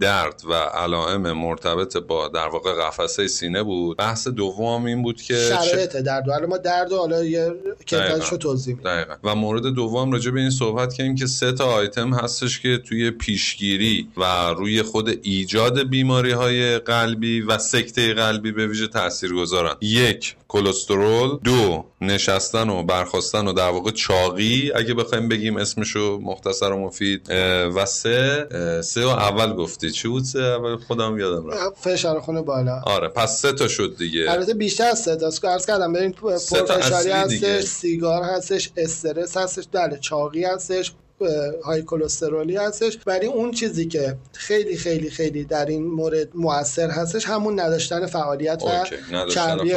درد و علائم مرتبط با در واقع قفسه سینه بود. بحث دوم این بود که شرایط درد حالا ما درد حالا یه کتابشو توضیح دقیقا. و مورد دوم راجع به این صحبت کردیم که سه تا آیتم هستش که توی پیشگیری و روی خود ایجاد بیماری های قلبی و سکته قلبی به ویژه تاثیر گذارن یک کلسترول. دو نشستن و برخواستن و در واقع چاقی اگه بخوایم بگیم اسمشو مختصر و مفید. و سه سه و اول گفتی. چی بود سه؟ اول خودم یادم رفت. فشار خون بالا. آره پس سه تا شد دیگه. البته بیشتر از سه تا. عرض کردم ببین پرفشاری هستش سیگار هستش استرس هستش دل چاقی هستش. های کلسترولی هستش. ولی اون چیزی که خیلی خیلی خیلی در این مورد موثر هستش همون نداشتن فعالیت و چربی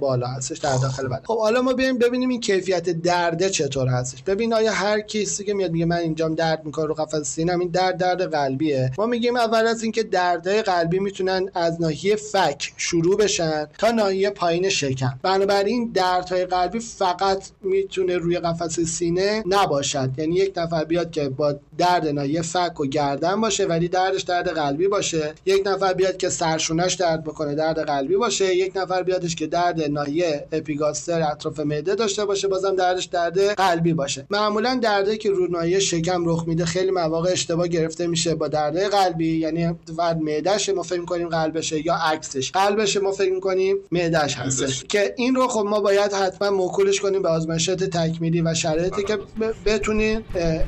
بالا هستش در داخل بدن. خب حالا ما بیایم ببینیم این کیفیت درده چطور هستش. ببین آیا هر کسی که میاد میگه من اینجام درد می‌کنه رو قفس سینم این درد درد قلبیه. ما میگیم اول از اینکه دردهای قلبی می‌تونن از ناحیه فک شروع بشن تا ناحیه پایین شکم. بنابراین دردهای قلبی فقط می‌تونه روی قفس سینه نباشد. یعنی یک نفر بیاد که با درد ناحیه فک و گردن باشه ولی دردش درد قلبی باشه. یک نفر بیاد که سرشونش درد بکنه درد قلبی باشه. یک نفر بیادش که درد ناحیه اپیگاستر اطراف معده داشته باشه بازم دردش درد قلبی باشه. معمولا دردی که رو ناحیه شکم رخ میده خیلی مواقع اشتباه گرفته میشه با درد قلبی. یعنی فرد معدهش ما فکر کنیم قلبشه یا عکسش. قلبش ما فکر کنیم معدهش هستش. که این رو خب ما باید حتما موکولش کنیم به آزمایشات تکمیلی و شرایطی که بتونیم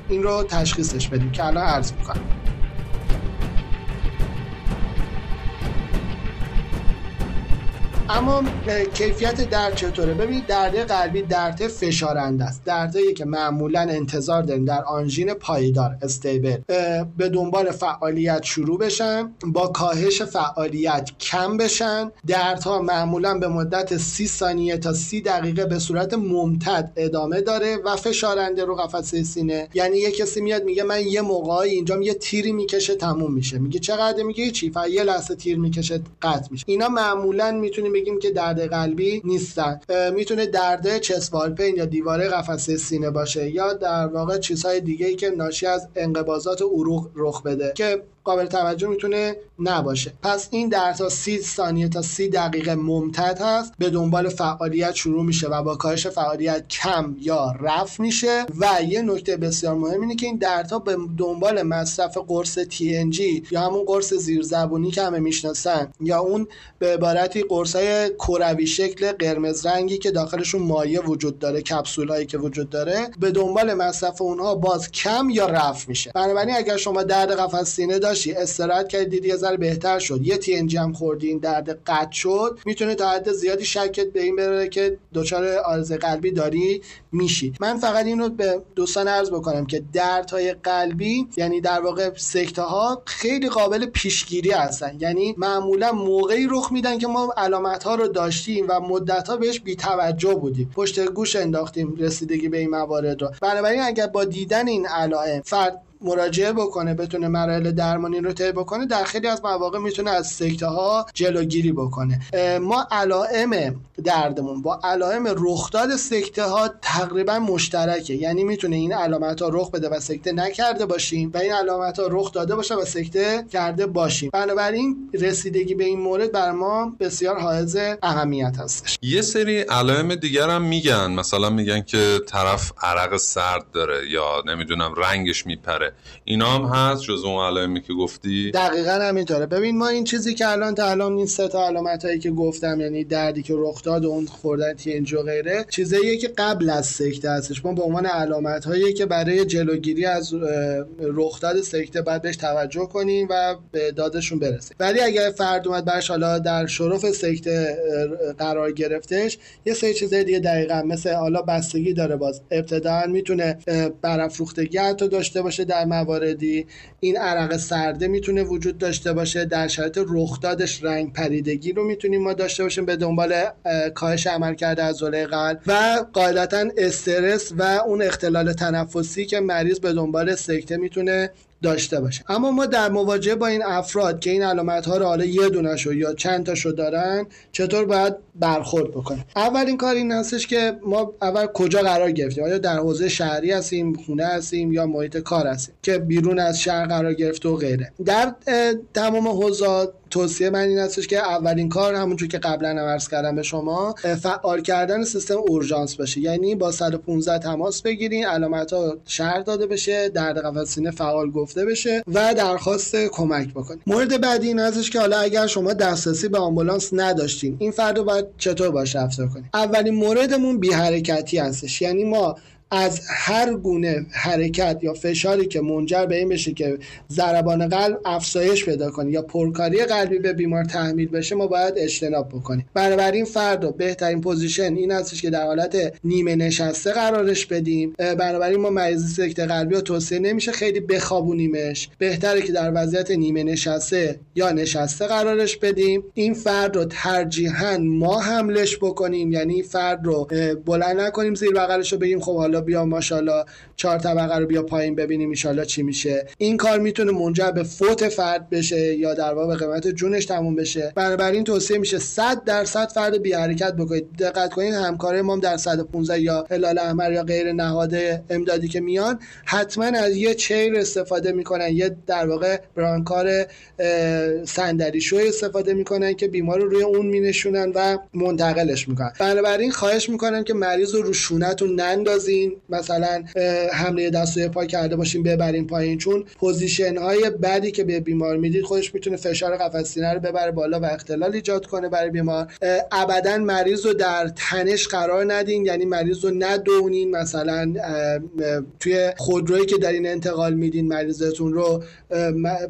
این رو تشخیصش بدیم که الان عرض می‌کنم. اما کیفیت درد چطوره؟ ببینید درد قلبی درد فشارنده است. دردی که معمولا انتظار داریم در آنژین پایدار استیبل به دنبال فعالیت شروع بشن با کاهش فعالیت کم بشن. دردها معمولا به مدت سی ثانیه تا سی دقیقه به صورت ممتد ادامه داره و فشارنده رو قفسه سینه. یعنی یه کسی میاد میگه من یه موقعی اینجام یه تیری می‌کشه تموم میشه. میگه چقدر؟ میگه چی یه لحظه تیر می‌کشه قطع میشه. اینا معمولا می‌تونیم بگیم که درد قلبی نیستن. می‌تونه درد چسوال پین یا دیواره قفسه سینه باشه یا در واقع چیزهای دیگه ای که ناشی از انقباضات عروق رخ بده که قابل توجه می‌تونه نباشه. پس این در تا سی ثانیه تا سی دقیقه ممتد هست. به دنبال فعالیت شروع میشه و با کاهش فعالیت کم یا رفع میشه. و یه نکته بسیار مهم اینه که این درتا به دنبال مصرف قرص TNG یا همون قرص زیرزبونی که همه می‌شناسن یا اون به عبارتی قرص های کروی شکل قرمز رنگی که داخلشون مایع وجود داره کپسول هایی که وجود داره به دنبال مصرف اونها باز کم یا رفع میشه. بنابراین اگر شما درد قفس سینه داشتی استراحت کردی دیدی یه ذره بهتر شد. یه تی هم خوردی این درد قطع شد. می‌تونه تا حد زیادی شکت به این بره که دچار آرزه قلبی داری میشی. من فقط اینو به دوستان عرض بکنم که دردهای قلبی یعنی در واقع سکته ها خیلی قابل پیشگیری هستن. یعنی معمولا موقعی رخ میدن که ما علامت ها رو داشتیم و مدت ها بهش بی توجه بودیم. پشت گوش انداختیم رسیدگی به این موارد رو. بنابراین اگر با دیدن این علائم فرد مراجعه بکنه بتونه مراحل درمانی رو طی بکنه در خیلی از مواقع می‌تونه از سکته ها جلوگیری بکنه. ما علائم دردمون با علائم رخداد سکته ها تقریبا مشترکه. یعنی می‌تونه این علامت ها رخ بده و سکته نکرده باشیم و این علامت ها رخ داده باشه و سکته کرده باشیم. بنابراین رسیدگی به این مورد بر ما بسیار حائز اهمیت هستش. یه سری علائم دیگر هم میگن. مثلا میگن که طرف عرق سرد داره یا نمی‌دونم رنگش میپره. اینا هم هست جز اون علائمی که گفتی؟ دقیقا همینطوره ببین ما این چیزی که الان تا الان این سه تا علامت که گفتم یعنی دردی که رخ داد و اون خوردن تینج و غیره چیزاییه که قبل از سکته هستش. ما به عنوان علامت که برای جلوگیری از رخداد سکته باید بهش توجه کنیم و به دادشون برسیم. ولی اگر فرد اومد برش حالا در شرف سکته قرار گرفتش یه سری چیزای دیگه دقیقا مثل حالا بستگی داره باز. ابتدا می‌تونه برافروختگی حتی داشته باشه در مواردی این عرق سرده می‌تونه وجود داشته باشه در شرایط رخدادش رنگ پریدگی رو می‌تونیم ما داشته باشیم به دنبال کاهش عملکرد عضله قلب و قاعدتا استرس و اون اختلال تنفسی که مریض به دنبال سکته می‌تونه داشته باشه. اما ما در مواجهه با این افراد که این علامت ها رو حالا یه دونشو یا چند تاشو دارن چطور باید برخورد بکنیم؟ اولین کار این هستش که ما اول کجا قرار گرفتیم؟ آیا در حوزه شهری هستیم خونه هستیم یا محیط کار هستیم که بیرون از شهر قرار گرفته و غیره؟ در تمام حوزه توصیه من این هستش که اولین کار همونجور که قبلا عرض کردم به شما فعال کردن سیستم اورژانس باشه. یعنی با 115 تماس بگیرین علامت ها شهر داده بشه درد قفس سینه فعال گفته بشه و درخواست کمک بکنید مورد بعدی این هستش که حالا اگر شما دسترسی به آمبولانس نداشتین این فرد رو باید چطور باش رفتار کنید اولین موردمون بی حرکتی هستش. یعنی ما از هر گونه حرکت یا فشاری که منجر به این بشه که ضربان قلب افزایش پیدا کنه یا پرکاری قلبی به بیمار تحمیل بشه ما باید اجتناب بکنیم. بنابراین فرد رو بهترین position این هستش که در حالت نیمه نشسته قرارش بدیم. بنابراین ما مریض سکته قلبی رو توصیه نمیشه خیلی بخوابونیمش. بهتره که در وضعیت نیمه نشسته یا نشسته قرارش بدیم. این فرد رو ترجیحاً ما حملش بکنیم. یعنی فرد رو بلند نکنیم زیر بغلش رو بگیریم خب حالا بیا ماشاءالله. چهار طبقه رو بیا پایین ببینیم ان چی میشه. این کار می‌تونه منجر به فوت فرد بشه یا در واقع قیمت جونش تموم بشه. بنابراین توصیه میشه 100 درصد فرد بی حرکت بکنید. دقت کنید همکار ما در 115 یا هلال احمر یا غیر نهاد امدادی که میان حتما از یه چیر استفاده می‌کنن. یه در واقع برانکار صندلی شو استفاده می‌کنن که بیمار رو روی اون مینشونن و منتقلش می‌کنن. بنابراین خواهش می‌کنن که مریض رو رو شونتون نندازین. مثلا حمله دست پا کرده باشیم ببریم پایین. چون position های بعدی که به بیمار می‌دید خودش می‌تونه فشار قفس سینه رو ببره بالا و اختلال ایجاد کنه برای بیمار. ابدا مریض رو در تنش قرار ندین یعنی مریض رو ندوونین. مثلا توی خودرویی که در این انتقال میدین مریضتون رو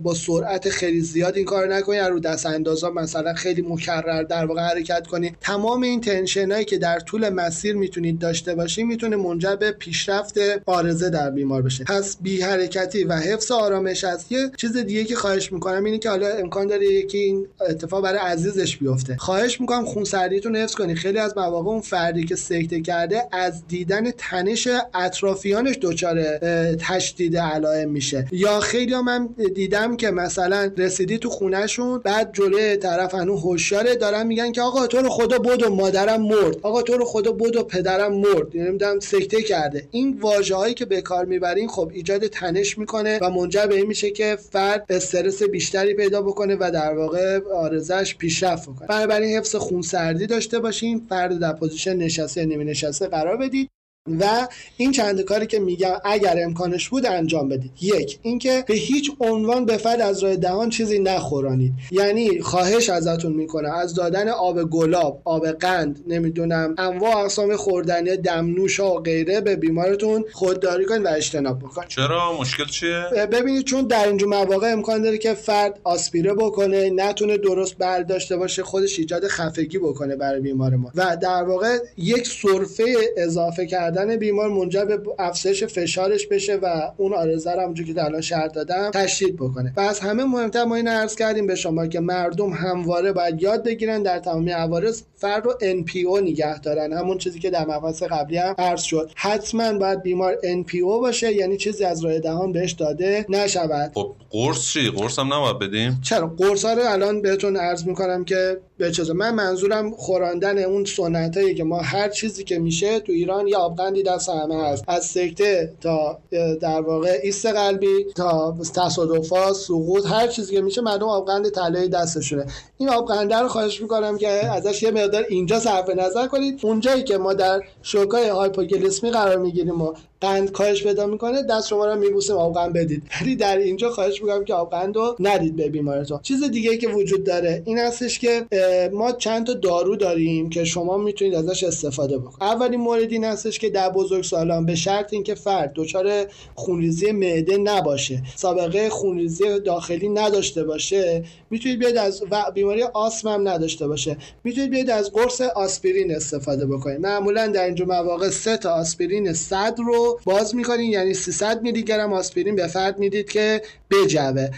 با سرعت خیلی زیاد این کار نکنین. رو دست اندازا مثلا خیلی مکرر در واقع حرکت کنید تمام این tension هایی که در طول مسیر می‌تونید داشته باشین می‌تونه منجر به پیشرفت آرزه در بیمار بشه. پس بی حرکتی و حفظ آرامش است یه چیز دیگه که خواهش می‌کنم اینه که حالا امکان داره یکی این اتفاق برای عزیزش بیفته. خواهش می‌کنم خونسردیتون حفظ کنی. خیلی از مواقع اون فردی که سکته کرده از دیدن تنش اطرافیانش دچار تشدید علائم میشه. یا خیلی من دیدم که مثلا رسیدی تو خونهشون بعد جلوی طرف هنو هوشیاره دارن میگن که آقا تو رو خدا بدو مادرم مرد. آقا تو رو خدا بدو پدرم مرد. یعنی سکته کرده. این واژه هایی که به کار می‌برین خب ایجاد تنش می‌کنه و منجر به این میشه که فرد استرس بیشتری پیدا بکنه و در واقع آرزش پیشرفت بکنه. بنابراین حفظ خونسردی داشته باشین. فرد در position نشسته نیمه نشسته قرار بدید. و این چند کاری که میگم اگر امکانش بود انجام بدید. یک اینکه به هیچ عنوان به فرد از راه دهان چیزی نخورانید. یعنی خواهش ازتون می‌کنه. از دادن آب گلاب آب قند نمی‌دونم انواع اقسام خوردنی دمنوش و غیره به بیمارتون خودداری کنید و اجتناب بکنید. چرا؟ مشکل چیه؟ ببینید چون در اینجور مواقع امکان داره که فرد آسپیره بکنه نتونه درست بلع داشته باشه خودش ایجاد خفگی بکنه برای بیمار ما. و در واقع یک سرفه اضافه کرد کردن بیمار منجر به افزایش فشارش بشه و اون آرزه رو همونجور که الان شرط دادم تشدید بکنه. و از همه مهمتر ما این عرض کردیم به شما که مردم همواره باید یاد بگیرن در تمامی عوارض فرد رو NPO نگه دارن. همون چیزی که در مبحث قبلی هم عرض شد. حتما باید بیمار NPO باشه یعنی چیزی از راه دهان بهش داده نشود. خب قرص چی؟ قرص هم نباید بدیم؟ چرا؟ قرص ها رو الان بهتون عرض می‌کنم که به چیزا من منظورم خوراندن اون سنتایی که ما هر چیزی که میشه تو ایران یا آبغندی دست همه هست. از سکته تا در واقع ایست قلبی تا تصادفات سقوط هر چیزی که میشه مردم آبغند طلایی دستشونه. این آبغنده رو خواهش می‌کنم که ازش یه مقدار اینجا صرف نظر کنید. اونجایی که ما در شوکای هایپوگلیسمی قرار می‌گیریم و قند کاهش پیدا می‌کنه دست شما رو میبوسیم آبقند بدید. ولی در اینجا خواهش می‌کنم که آبقند رو ندید به بیمارتون چیز دیگه که وجود داره این هستش که ما چند تا دارو داریم که شما می‌تونید ازش استفاده بکنید. اولین مورد این هستش که در بزرگ سالان به شرط اینکه فرد دچار خونریزی معده نباشه سابقه خونریزی داخلی نداشته باشه می‌تونید بیاید از و بیماری آسم هم نداشته باشه. می‌تونید بیاید از قرص آسپرین استفاده بکنید. معمولا در اینجا مواقع سه تا آسپرین 100 رو باز می‌کنین یعنی 300 میلی گرم آسپرین به فرد می‌دید که بجوه.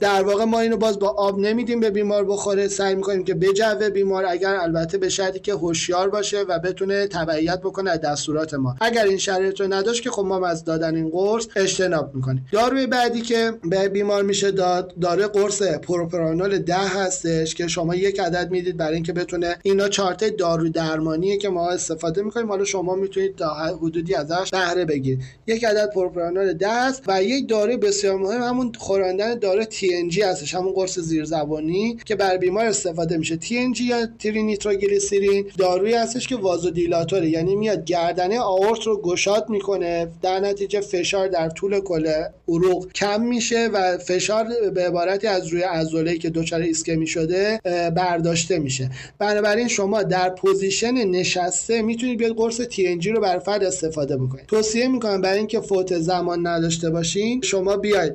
در واقع ما اینو باز با آب نمیدیم به بیمار بخوره سعی می‌کنیم که بجوه بیمار. اگر البته به شرطی که هوشیار باشه و بتونه تبعیت بکنه از دستورات ما. اگر این شرایط رو نداشت که خب ما از دادن این قرص اجتناب می‌کنیم. داروی بعدی که به بیمار میشه داد داره قرص پروپرانول ده هستش که شما یک عدد می‌دید برای اینکه بتونه اینا چارت دارو درمانیه که ما استفاده می‌کنیم. حالا شما می‌تونید تا حدودی ازش بهره یک عدد پروپرانول ده است و یک داروی بسیار مهم همون خوراندن داره TNG هستش همون قرص زیرزبانی که بر بیمار استفاده میشه. TNG یا ترینیتروگلیسیرین دارویی هستش که وازودیلاتوره یعنی میاد گردنه آورت رو گشاد می‌کنه در نتیجه فشار در طول کل عروق کم میشه و فشار به عبارتی از روی عضله که دچار ایسکمی شده برداشته میشه. بنابراین شما در position نشسته می‌تونید بیاد قرص TNG رو بر فرد استفاده بکنید. توصیه می‌کنم برای اینکه فوت زمان نداشته باشین شما بیاید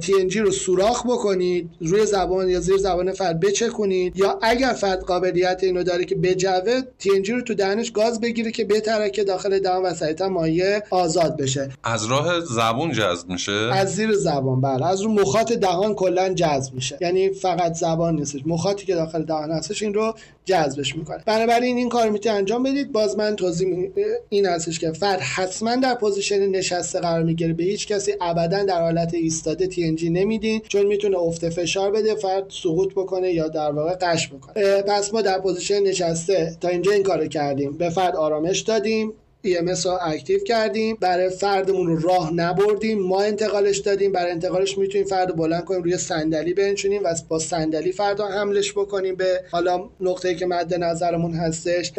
TNG رو سوراخ بکنید روی زبان یا زیر زبان فرد بچکونید یا اگر فرد قابلیت اینو داره که بجوه TNG رو تو دهنش گاز بگیره که بترکه داخل دهان و سریعتر مایع آزاد بشه. از راه زبون جذب میشه؟ از زیر زبان بله. از رو مخاط دهان کلا جذب میشه. یعنی فقط زبان نیستش. مخاطی که داخل دهان هستش این رو جذبش می‌کنه. بنابراین این کار می‌تونید انجام بدید. باز من توضیح این هستش که فرد حتما در position نشسته قرار می‌گیره. به هیچ کسی ابدا در حالت ایستاده TNG نمیدین چون می‌تونه افت فشار بده فرد سقوط بکنه یا در واقع غش بکنه. پس ما در position نشسته تا اینجا این کارو کردیم. به فرد آرامش دادیم. EMS رو active کردیم. برای فردمون رو راه نبردیم. ما انتقالش دادیم. برای انتقالش می‌تونیم فرد رو بلند کنیم روی صندلی بنشونیم و با صندلی فرد حملش بکنیم به حالا نقطه که مد نظرمون هستش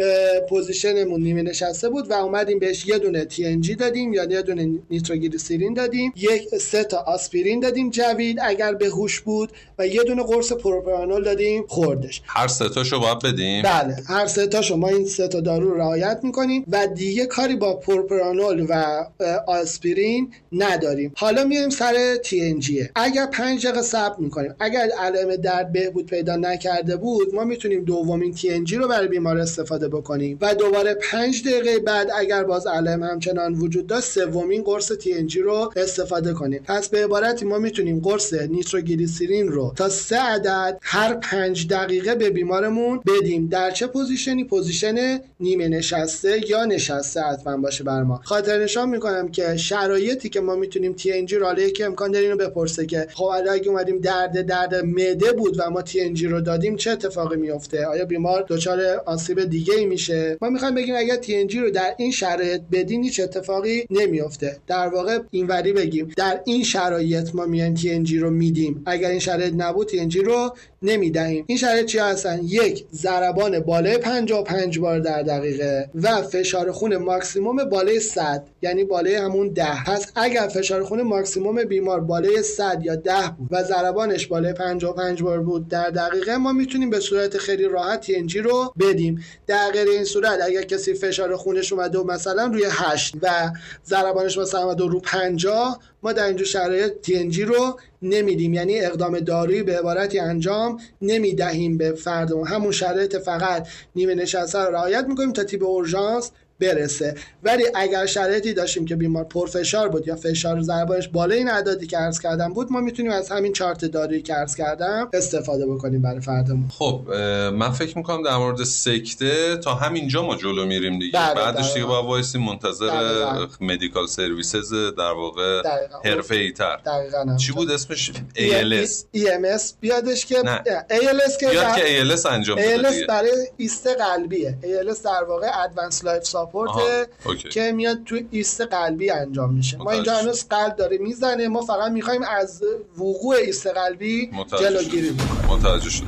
position مون نیمه نشسته بود و اومدیم بهش یه دونه TNG دادیم یا یه دونه نیتروگلیسیرین دادیم. یک سه تا آسپرین دادیم جوید. اگر به هوش بود و یه دونه قرص پروپرانول دادیم خوردش. هر سه تاشو باید بدیم؟ بله هر سه تاشو. ما این سه تا دارو رو رعایت می‌کنیم و دیگه کاری با پروپرانول و آسپرین نداریم. حالا میایم سر TNG اگر 5 دقیقه صبر می‌کنیم اگر علائم درد بهبود پیدا نکرده بود ما می‌تونیم دومین TNG رو برای بیمار استفاده بکنیم. و دوباره 5 دقیقه بعد اگر باز علائم همچنان وجود داشت سومین قرص TNG رو استفاده کنیم. پس به عبارتی ما می‌تونیم قرص نیتروگلیسیرین رو تا سه عدد هر 5 دقیقه به بیمارمون بدیم. در چه position ی؟ position نیمه نشسته یا نشسته حتما باشه بر ما. خاطر نشان می‌کنم که شرایطی که ما می‌تونیم TNG رو که امکان داره اینو بپرسه که خب اگه اومدیم درد درد معده بود و ما TNG رو دادیم چه اتفاقی میفته آیا بیمار دچار آسیب دیگه ای میشه؟ ما می‌خوایم بگیم اگر TNG رو در این شرایط بدین هیچ اتفاقی نمیفته در واقع اینوری بگیم در این شرایط ما میایم TNG رو میدیم. اگر این شرایط نبود TNG رو نمی‌دهیم. این شرایط چی هستن؟ یک ضربان بالای 55 بار در دقیقه و فشار خون ماکسیموم بالای 100 یعنی بالای همون 10 پس اگر فشار خون ماکسیموم بیمار بالای 100 یا 10 بود و ضربانش بالای 55 بار بود در دقیقه ما می‌تونیم به صورت خیلی راحت TNG رو بدیم. در غیر این صورت اگر کسی فشار خونش اومده و مثلا روی 8 و ضربانش مثلا اومده رو 50 ما در اینجور شرایط TNG رو نمیدیم. یعنی اقدام دارویی به عبارتی انجام نمی‌دهیم به فرد همون شرایط فقط نیمه نشسته رو رعایت می‌کنیم تا تیپ اورژانس برسه. ولی اگر شرایطی داشتیم که بیمار پرفشار بود یا فشار ضربانش بالای این اعدادی که عرض کردم بود ما می‌تونیم از همین چارت دارویی که عرض کردم استفاده بکنیم برای فردمون. خب من فکر می‌کنم در مورد سکته تا همینجا ما جلو میریم دیگه. بله بعدش دیگه با وایسی منتظر medical services در واقع حرفه ای تر. چی بود اسمش؟ ALS EMS بیادش که نه. ALS که بیاد که ALS انجام بده ALS برای ایست قلبیه. ALS در واقع advanced life support که میاد تو ایست قلبی انجام میشه. ما اینجا هنوز قلب داره می‌زنه ما فقط می‌خوایم از وقوع ایست قلبی جلوگیری بکنیم. متوجه شد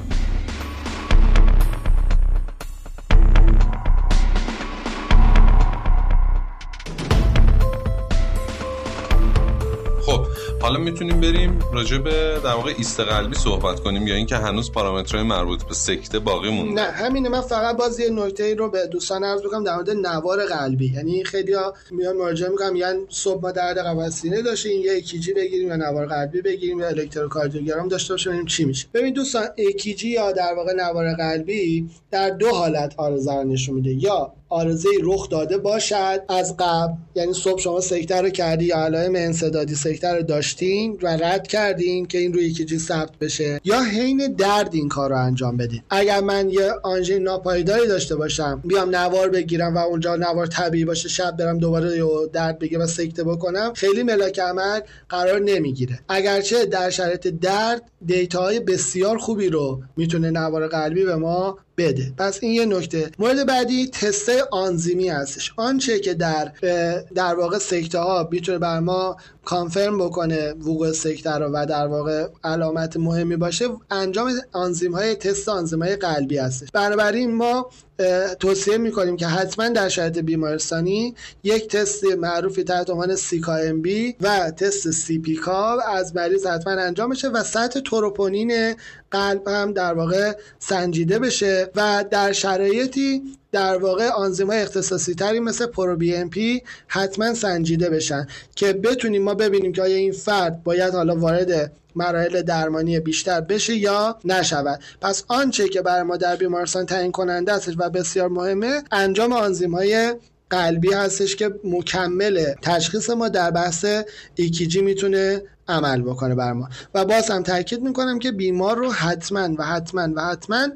حالا می‌تونیم بریم راجع به در واقع ایست قلبی صحبت کنیم یا اینکه هنوز پارامترهای مربوط به سکته باقی مونده. نه همینه. من فقط باز یه نکته رو به دوستان عرض بکنم در مورد نوار قلبی. یعنی خیلی‌ها میان مراجعه می‌کنن یعنی صبح ما درد قفسه سینه داشتیم یه ECG بگیریم یا نوار قلبی بگیریم یا الکتروکاردیوگرام داشته باشیم ببینیم چی میشه. ببین دوستان ECG یا در واقع نوار قلبی در دو حالت عارضه نشون میده. یا عارضه رخ داده باشد. از قبل یعنی صبح شما سکته رو کردی یا علائم انسدادی سکته رو داشتین و رد کردین که این روی ECG ثبت بشه. یا حین درد این کار رو انجام بدین. اگر من یه آنژین ناپایداری داشته باشم بیام نوار بگیرم و اونجا نوار طبیعی باشه شب برم دوباره درد بگیرم و سکته بکنم خیلی ملاک عمل قرار نمی‌گیره. اگرچه در شرایط درد دیتاهای بسیار خوبی رو می‌تونه نوار قلبی به ما بده. پس این یه نکته. مورد بعدی تست آنزیمی هستش. آنچه که در در واقع سکته ها می‌تونه بر ما کانفرم بکنه وقوع سکته رو و در واقع علامت مهمی باشه انجام آنزیم های تست آنزیم های قلبی هستش. بنابراین ما توصیه می‌کنیم که حتما در شرایط بیمارستانی یک تست معروفی تحت عنوان CK-MB و تست CP از مریض حتما انجام بشه و سطح تروپونین قلب هم در واقع سنجیده بشه و در شرایطی در واقع آنزیم های اختصاصی تری مثل pro-BNP حتما سنجیده بشن که بتونیم ما ببینیم که آیا این فرد باید حالا وارد مراحل درمانی بیشتر بشه یا نشود. پس آنچه که برای ما در بیمارستان تعیین کننده است و بسیار مهمه انجام آنزیم های قلبی هستش که مکمل تشخیص ما در بحث ایکیجی می‌تونه عمل بکنه بر ما. و باز هم تاکید می‌کنم که بیمار رو حتما و حتما و حتما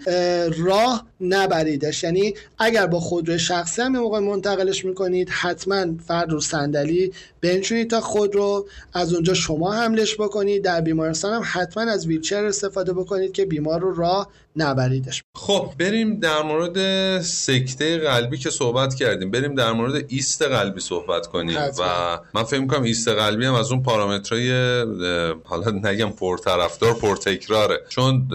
راه نبریدش. یعنی اگر با خودرو شخصی هم موقع منتقلش می‌کنید حتما فرد رو صندلی بنشونید تا خود رو از اونجا شما حملش بکنید. در بیمارستان هم حتما از ویلچر استفاده بکنید که بیمار رو راه نبریدش. خب بریم در مورد سکته قلبی که صحبت کردیم. بریم در مورد ایست قلبی صحبت کنیم. و من فکر می‌کنم ایست قلبی هم از اون پارامترهای حالا نگم پرطرفدار پرتکراره. چون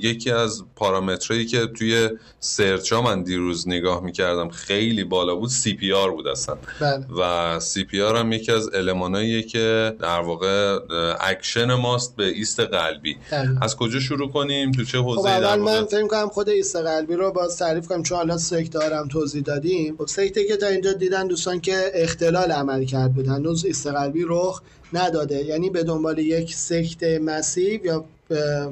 یکی از پارامترهایی که توی search ها من دیروز نگاه می‌کردم خیلی بالا بود CPR بود اصلا. بله. و CPR هم یکی از المان‌هاییه که در واقع اکشن ماست به ایست قلبی. بله. از کجا شروع کنیم؟ تو چه حوزه خب اول من فکر کنم خود ایست قلبی رو باز تعریف کنم چون حالا سکته رو هم توضیح دادیم. خب سکته که تا اینجا دیدن دوستان که اختلال عملکرد بود هنوز ایست قلبی رخ نداده. یعنی به دنبال یک سکته massive یا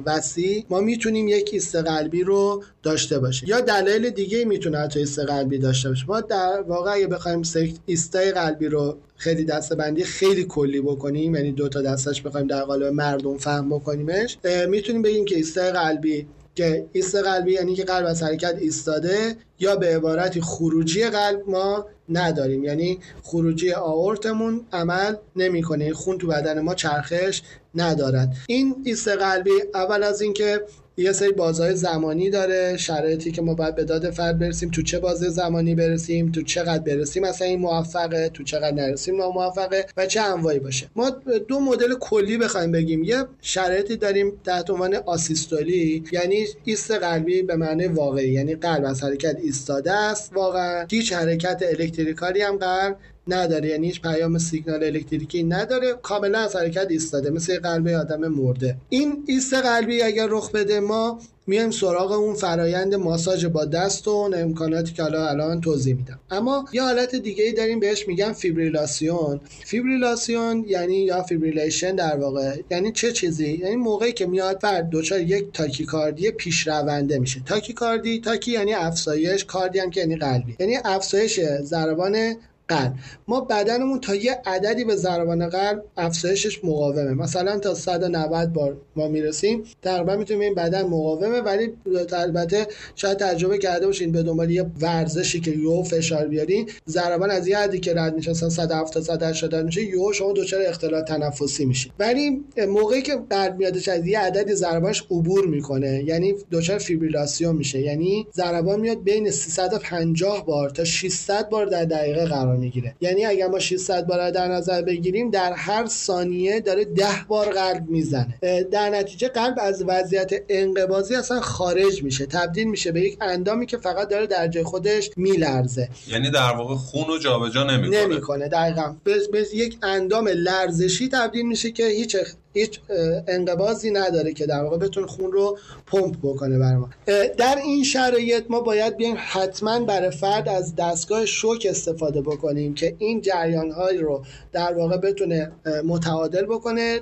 وسیع ما می‌تونیم یک ایست قلبی رو داشته باشیم. یا دلایل دیگه می‌تونه حتی ایست قلبی داشته باشه. ما در واقع اگه بخوایم ایستای قلبی رو خیلی دسته بندی خیلی کلی بکنیم یعنی دو تا دسته‌ش بخوایم در قالب مردم فهم بکنیمش می‌تونیم بگیم که ایستای قلبی که ایست قلبی یعنی که قلب از حرکت ایستاده یا به عبارتی خروجی قلب ما نداریم. یعنی خروجی آورتمون عمل نمی‌کنه. خون تو بدن ما چرخش ندارد. این ایست قلبی اول از اینکه یه سری بازهای زمانی داره شرایطی که ما باید به داد فرد برسیم تو چه بازه زمانی برسیم تو چقدر برسیم مثلا این موفقه تو چقدر نرسیم موفقه و چه انواعی باشه. ما دو مدل کلی بخوایم بگیم. یه شرایطی داریم تحت عنوان آسیستولی یعنی ایست قلبی به معنی واقعی یعنی قلب از حرکت ایستاده است واقعا. هیچ حرکت electrical ی هم قلب نداره. یعنی هیچ پیام سیگنال الکتریکی نداره. کاملا از حرکت ایستاده. مثل قلب آدم مرده. این ایست قلبی اگر رخ بده ما میایم سراغ اون فرایند ماساژ با دست و اون امکاناتی که حالا الان توضیح میدم. اما یه حالت دیگه ای داریم بهش میگن فیبریلاسیون. فیبریلاسیون یعنی یا fibrillation در واقع. یعنی چه چیزی؟ یعنی موقعی که میاد فرد دچار یک تاکیکاردی پیشرونده میشه. تاکیکاردی تاکی یعنی افزایش کاردی هم که یعنی قلبی. یعنی افزایش ضربان قلب ما بدنمون تا یه عددی به ضربان قلب افزایشش مقاومه. مثلا تا 190 بار ما می‌رسیم تقریبا می‌تونیم این بدن مقاومه ولی البته شاید تجربه کرده باشین به دنبال یه ورزشی که یهو فشار بیارین ضربان از یه حدی که رد میشه مثلا 170 180 میشه یهو شما دچار اختلال تنفسی میشید ولی موقعی که قلب میادش از یه عددی ضربانش عبور می‌کنه یعنی دچار فیبریلاسیون میشه. یعنی ضربان میاد بین 350 بار تا 600 بار در دقیقه قرار می‌گیره. یعنی اگر ما 600 بار در نظر بگیریم در هر ثانیه داره 10 بار قلب می‌زنه. در نتیجه قلب از وضعیت انقباضی اصلا خارج میشه. تبدیل میشه به یک اندامی که فقط داره در جای خودش میلرزه. یعنی در واقع خون رو جابجا نمی‌کنه. نمی‌کنه دقیقاً. به یک اندام لرزشی تبدیل میشه که هیچ هیچ انقباضی نداره که در واقع بتونه خون رو پمپ بکنه بر ما. در این شرایط ما باید بیایم حتما برای فرد از دستگاه شوک استفاده بکنیم که این جریان های رو در واقع بتونه متعادل بکنه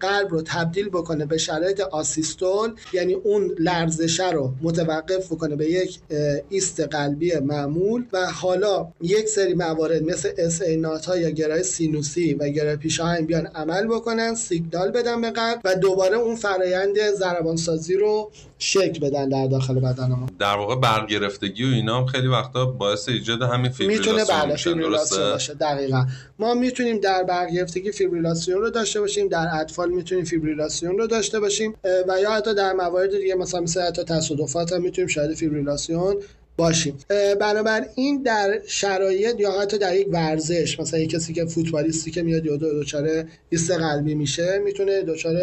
قلب رو تبدیل بکنه به شرایط آسیستول یعنی اون لرزشه رو متوقف بکنه به یک ایست قلبی معمول. و حالا یک سری موارد مثل SA ها یا گره‌ی سینوسی و گره‌ی پیشاهنگ بیان عمل بکنن سیگنال بدن به قلب و دوباره اون فرایند ضربان سازی رو شکل بدن در داخل بدن ما در واقع برق‌گرفتگی و اینا هم خیلی وقتا باعث ایجاد همین فیبریلاسیون می‌تونه بله فیبریلاسیون باشه دقیقا. ما می‌تونیم در برق‌گرفتگی فیبریلاسیون رو داشته باشیم در اطفال می‌تونیم فیبریلاسیون رو داشته باشیم و یا حتی در موارد دیگه مثلا مثل حتی تصادفات هم می‌تونیم شاهد فیبریلاسیون باشیم. بنابراین در شرایط یا حتی در یک ورزش مثلا یک کسی که فوتبالیستی که میاد یا دچار ایست قلبی میشه می‌تونه دچار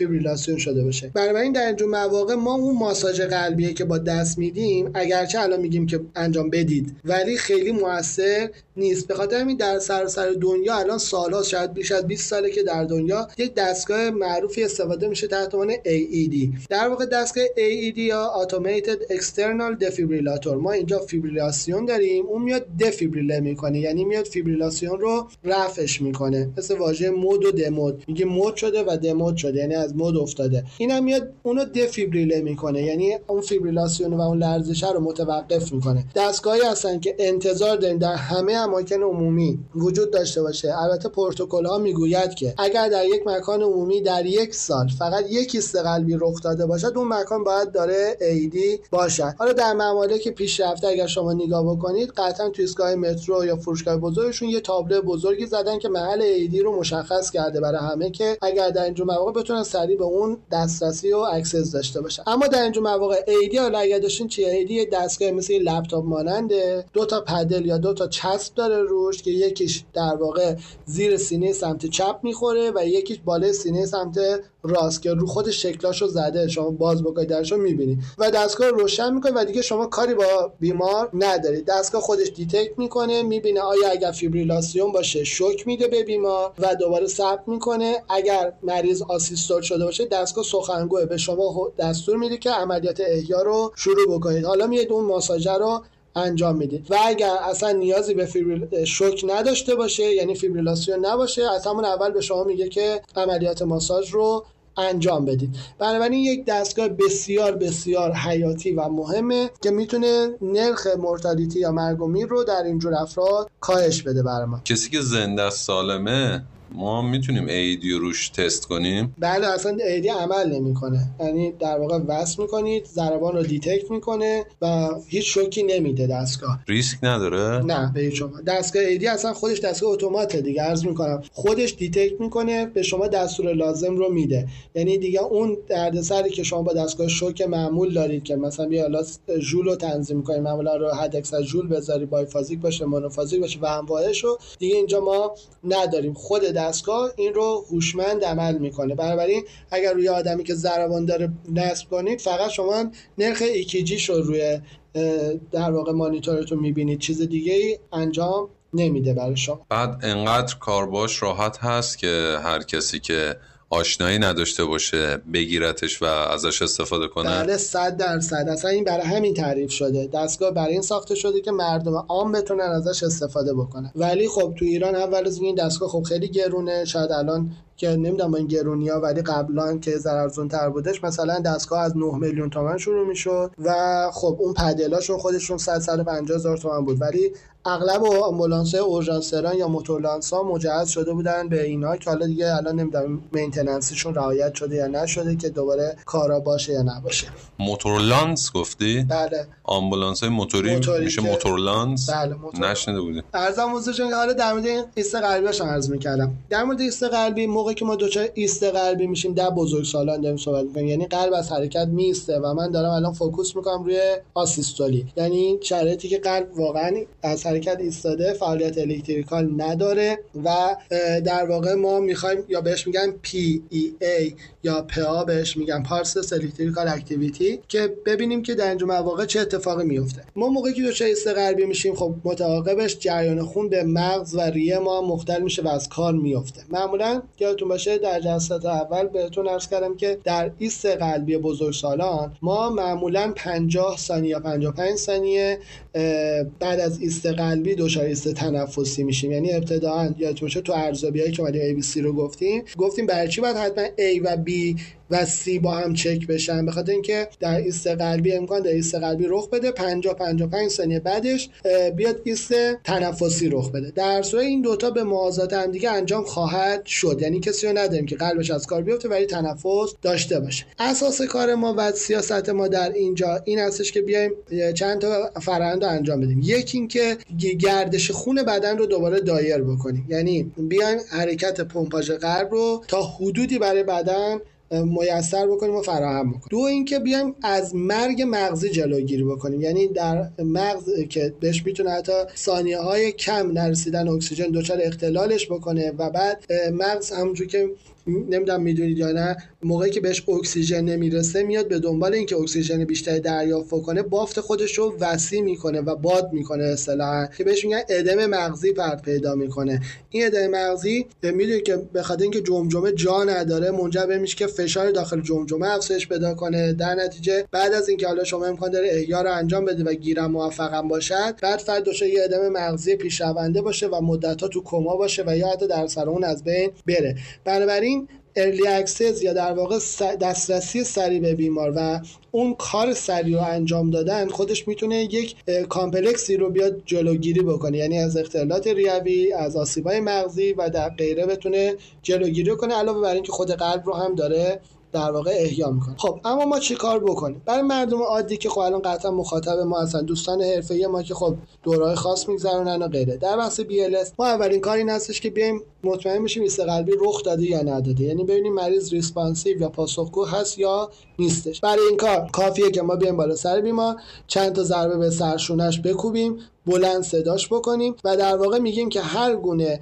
فیبریلاسیون شده باشه. بنابراین در اینجور مواقع ما اون ماساژ قلبیه که با دست میدیم اگرچه الان میگیم که انجام بدید ولی خیلی موثر نیست. به خاطر همین در سراسر دنیا الان سالها شاید بیش از 20 ساله که در دنیا یک دستگاه معروفی استفاده میشه تحت عنوان AED در واقع دستگاه AED یا Automated External Defibrillator. ما اینجا فیبریلاسیون داریم اون میاد دفیبریله می‌کنه یعنی میاد فیبریلاسیون رو رفعش می‌کنه. مثل واژه مُد و دمُده میگه مُد شده و دمُده شده یعنی مُد افتاده. اینم میاد اونو دفیبریله می‌کنه. یعنی اون فیبریلاسیون و اون لرزش رو متوقف می‌کنه. دستگاهی هستن که انتظار داریم در همه اماکن عمومی وجود داشته باشه. البته پروتکل ها می‌گوید که اگر در یک مکان عمومی در یک سال فقط یک ایست قلبی رخ داده باشد اون مکان باید دارای AED باشد. حالا در ممالک پیشرفته اگر شما نگاه بکنید قطعا تو ایستگاه مترو یا فروشگاه بزرگشون یه تابلو بزرگی زدن که محل AED رو مشخص کرده برای همه که اگر در اینجور مواقع بتونن سریع به اون دسترسی و access داشته باشن اما در اینجور مواقع AED حالا اگر داشتین چیه AED دستگاه مثل لپتاپ ماننده. دو تا پدل یا دو تا چسب داره روش که یکیش در واقع زیر سینه سمت چپ می‌خوره و یکیش بالای سینه سمت راست که رو خود شکلاشو زده شما باز بکنید درشو می‌بینید و دستگاه روشن می‌کنه و دیگه شما کاری با بیمار ندارید دستگاه خودش detect می‌کنه می‌بینه آیا اگر فیبریلاسیون باشه شوک میده به بیمار و دوباره ثبت می‌کنه. اگر مریض آسیستول شده باشه دستگاه سخنگوه به شما دستور میده که عملیات احیا رو شروع بکنید. حالا میاد اون ماساژ رو انجام می‌دید و اگر اصلا نیازی به فیبریل شوک نداشته باشه یعنی فیبریلاسیون نباشه از همون اول به شما میگه که عملیات ماساژ رو انجام بدید. بنابراین یک دستگاه بسیار بسیار حیاتی و مهمه که می‌تونه نرخ mortality یا مرگ رو در اینجور افراد کاهش بده برای ما. کسی که زنده سالمه ما می‌تونیم AED روش تست کنیم. بله اصلا AED عمل نمی‌کنه. یعنی در واقع وصل می‌کنید ضربان رو detect می‌کنه و هیچ شوکی نمیده دستگاه. ریسک نداره؟ نه به شما دستگاه AED اصلا خودش دستگاه اتوماته دیگه عرض می‌کنم. خودش detect می‌کنه به شما دستور لازم رو میده. یعنی دیگه اون دردسری که شما با دستگاه شوک معمول دارید که مثلا بیای ژول رو تنظیم می‌کنید معمولا رو حد اکثر ژول بذاری biphasic باشه monophasic باشه و انواعش رو دیگه اینجا ما نداریم. خود دستگاه این رو هوشمند عمل می‌کنه. بنابراین اگر روی آدمی که ضربان داره نصب کنید فقط شما نرخ ایکیجیش رو روی در واقع مانیتورتون می‌بینید. چیز دیگه ای انجام نمیده برای شما. بعد انقدر کارباش راحت هست که هر کسی که آشنایی نداشته باشه بگیرتش و ازش استفاده کنه. بله صد درصد. اصلا این برای همین تعریف شده. دستگاه برای این ساخته شده که مردم عام بتونن ازش استفاده بکنن. ولی خب تو ایران اول از این دستگاه خب خیلی گرونه. شاید الان که نمی‌دونم این گرونی ها ولی قبلا که ارزون تر بودش مثلا دستگاه از 9 میلیون تومن شروع می‌شد و خب اون paddle اشون خودشون 100 150 هزار تومن بود. ولی اغلب آمبولانس اورژانس تهران یا موتورلانس ها مجهز شده بودن به اینا که حالا دیگه الان نمی‌دونم maintenance شون رعایت شده یا نشده که دوباره کارا باشه یا نباشه. موتورلانس گفتی؟ بله. آمبولانس های موتوری, موتوری میشه موتورلانس؟ بله موتور... نشنیده بودی. عرضم حضورتون حالا در مورد این ایست قلبیش عرض می‌کردم. در مورد ایست قلبی موقعی که ما دچار ایست قلبی میشیم در بزرگسالان داریم صحبت می‌کنیم. یعنی قلب از حرکت میسته و من دارم الان focus می‌کنم روی آسیستولی یعنی شرایطی که قلب واقعا از حرکت ایستاده فعالیت electrical نداره و در واقع ما می‌خوایم یا بهش میگن PEA یا PA بهش میگن pulseless electrical activity که ببینیم که در اینجا مواقع چه اتفاقی میفته ما موقعی که دچار ایست قلبی میشیم خب متعاقبش جریان خون به مغز و ریه ما مختل میشه و از کار میفته معمولا یادتون باشه در جلسات اول بهتون عرض کردم که در ایست قلبی بزرگسالان ما معمولا 50 ثانیه یا 55 ثانیه بعد از ایست قلبی دچار ایست تنفسی میشیم. یعنی ابتداا یادتون باشه تو ارزیابیایی که اومدیم ABC رو گفتیم گفتیم برای چی باید حتما A و B و C با هم چک بشن. به خاطر اینکه در ایست قلبی امکان در ایست قلبی رخ بده 50 55 ثانیه بعدش بیاد ایست تنفسی رخ بده. در صورت این دوتا به موازات هم دیگه انجام خواهد شد. یعنی کسی رو نداریم که قلبش از کار بیفته ولی تنفس داشته باشه. اساس کار ما و سیاست ما در اینجا این هستش که بیایم چند تا فرآیند انجام بدیم. یکی اینکه گردش خون بدن رو دوباره دایر بکنیم. یعنی بیایم حرکت پمپاژ قلب رو تا حدودی برای بدن میسر بکنیم و فراهم بکنیم. دو اینکه بیایم از مرگ مغزی جلوگیری بکنیم. یعنی در مغز که بهش می‌تونه حتی ثانیه های کم نرسیدن اکسیژن دچار اختلالش بکنه و بعد مغز همونجور که نمی‌دونم می‌دونید یا نه موقعی که بهش اکسیژن نمی‌رسه میاد به دنبال اینکه اکسیژن بیشتری دریافت کنه بافت خودش رو وسیع می‌کنه و باد می‌کنه اصطلاحا که بهش میگن ادم مغزی پرد پیدا می‌کنه. این ادم مغزی می‌دونید که به خاطر اینکه جمجمه جا نداره منجر به میشه که فشار داخل جمجمه افزایش پیدا کنه. در نتیجه بعد از اینکه حالا شما امکان داره احیا رو انجام بدید و گیرم موفقم باشد بعد فرد دچار یه ادم مغزی پیشرونده باشه و مدتها تو کما باشه و یا حتی در اثر اون از بین بره. بنابراین early access یا در واقع دسترسی سریع به بیمار و اون کار سریع رو انجام دادن خودش می‌تونه یک complex ی رو بیاد جلوگیری بکنه. یعنی از اختلالات ریوی از آسیبای مغزی و در غیره بتونه جلوگیری کنه علاوه بر اینکه خود قلب رو هم داره در واقع احیا می‌کنه. خب اما ما چی کار بکنیم؟ برای مردم عادی که خب الان قطعا مخاطب ما هستن دوستان حرفه‌ای ما که خب دوره‌های خاص میگذرونن و غیره. در بحث BLS ما اولین کاری این هستش که بیایم مطمئن بشیم ایست قلبی رخ داده یا نداده. یعنی ببینیم مریض responsive یا پاسخگو هست یا نیستش. برای این کار کافیه که ما بیایم بالا سر بیمار چند تا ضربه به سرشونش بکوبیم بلند صداش بکنیم و در واقع میگیم که هر گونه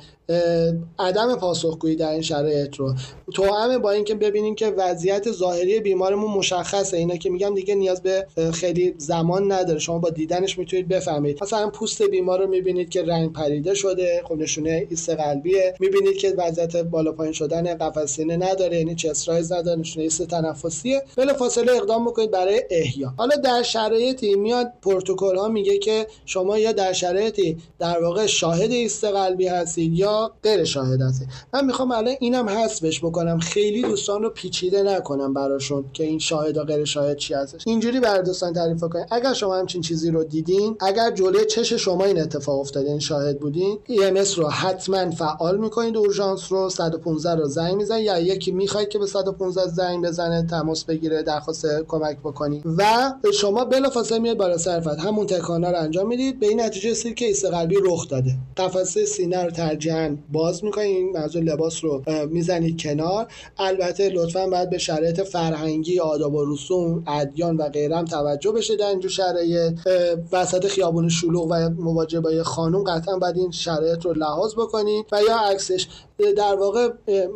عدم پاسخگویی در این شرایط رو. توأم با اینکه ببینیم که وضعیت ظاهری بیمارمون مشخصه. اینا که میگم دیگه نیاز به خیلی زمان نداره. شما با دیدنش می‌تونید بفهمید. مثلا پوست بیمار رو می‌بینید که رنگ پریده شده خب نشونه ایست قلبیه. می‌بینید که وضعیت بالا پایین شدن قفس نداره یعنی chest rise نداره نشونه ایست تنفسیه. بلا فاصله اقدام بکنید برای احیا. حالا در شرایطی میاد پروتکل ها میگه که شما یا در شرایطی در واقع شاهد ایست قلبی هستید یا غیر شاهد هستید. من می‌خوام الان اینم حذفش بکنم. خیلی دوستان رو پیچیده نکنم براشون که این شاهد و غیر شاهد چی هستش. اینجوری برای دوستان تعریف کنید. اگر شما همچین چیزی رو دیدین اگر جلوی چشم شما این اتفاق افتاده این شاهد بودین EMS رو حتما فعال می‌کنید اورژانس رو. 115 رو زنگ می‌زنید. یا یکی می‌خواید که به 115 زنگ بزنه تماس بگیره. درخواست کمک بکنید و شما بلافاصله میاد بالا سر فرد همون تکانا رو انجام می‌دید. به این نتیجه رسید که ایست قلبی رخ داده. قفسه سینه رو ترجیحاً باز می‌کنید این لباس رو می‌زنید کنار. البته لطفا باید به شرایط فرهنگی آداب و رسوم ادیان و غیره توجه بشه در اینجور شرایط. وسط خیابون شلوغ و مواجه با خانم قطعا باید این شرایط رو لحاظ بکنید. و یا عکسش در واقع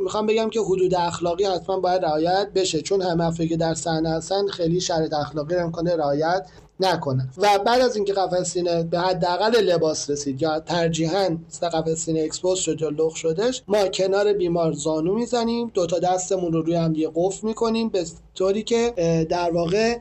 می‌خوام بگم که حدود اخلاقی حتما باید رعایت بشه. چون همه که در صحنه هستن خیلی شرایط اخلاقی امکانه رعایت نکنن و بعد از اینکه قفس سینه به حداقل لباس رسید یا ترجیحاً قفس سینه expose شد یا لخت شدش ما کنار بیمار زانو می‌زنیم. دو تا دستمون رو روی هم دیگه قفل می‌کنیم به طوری که در واقع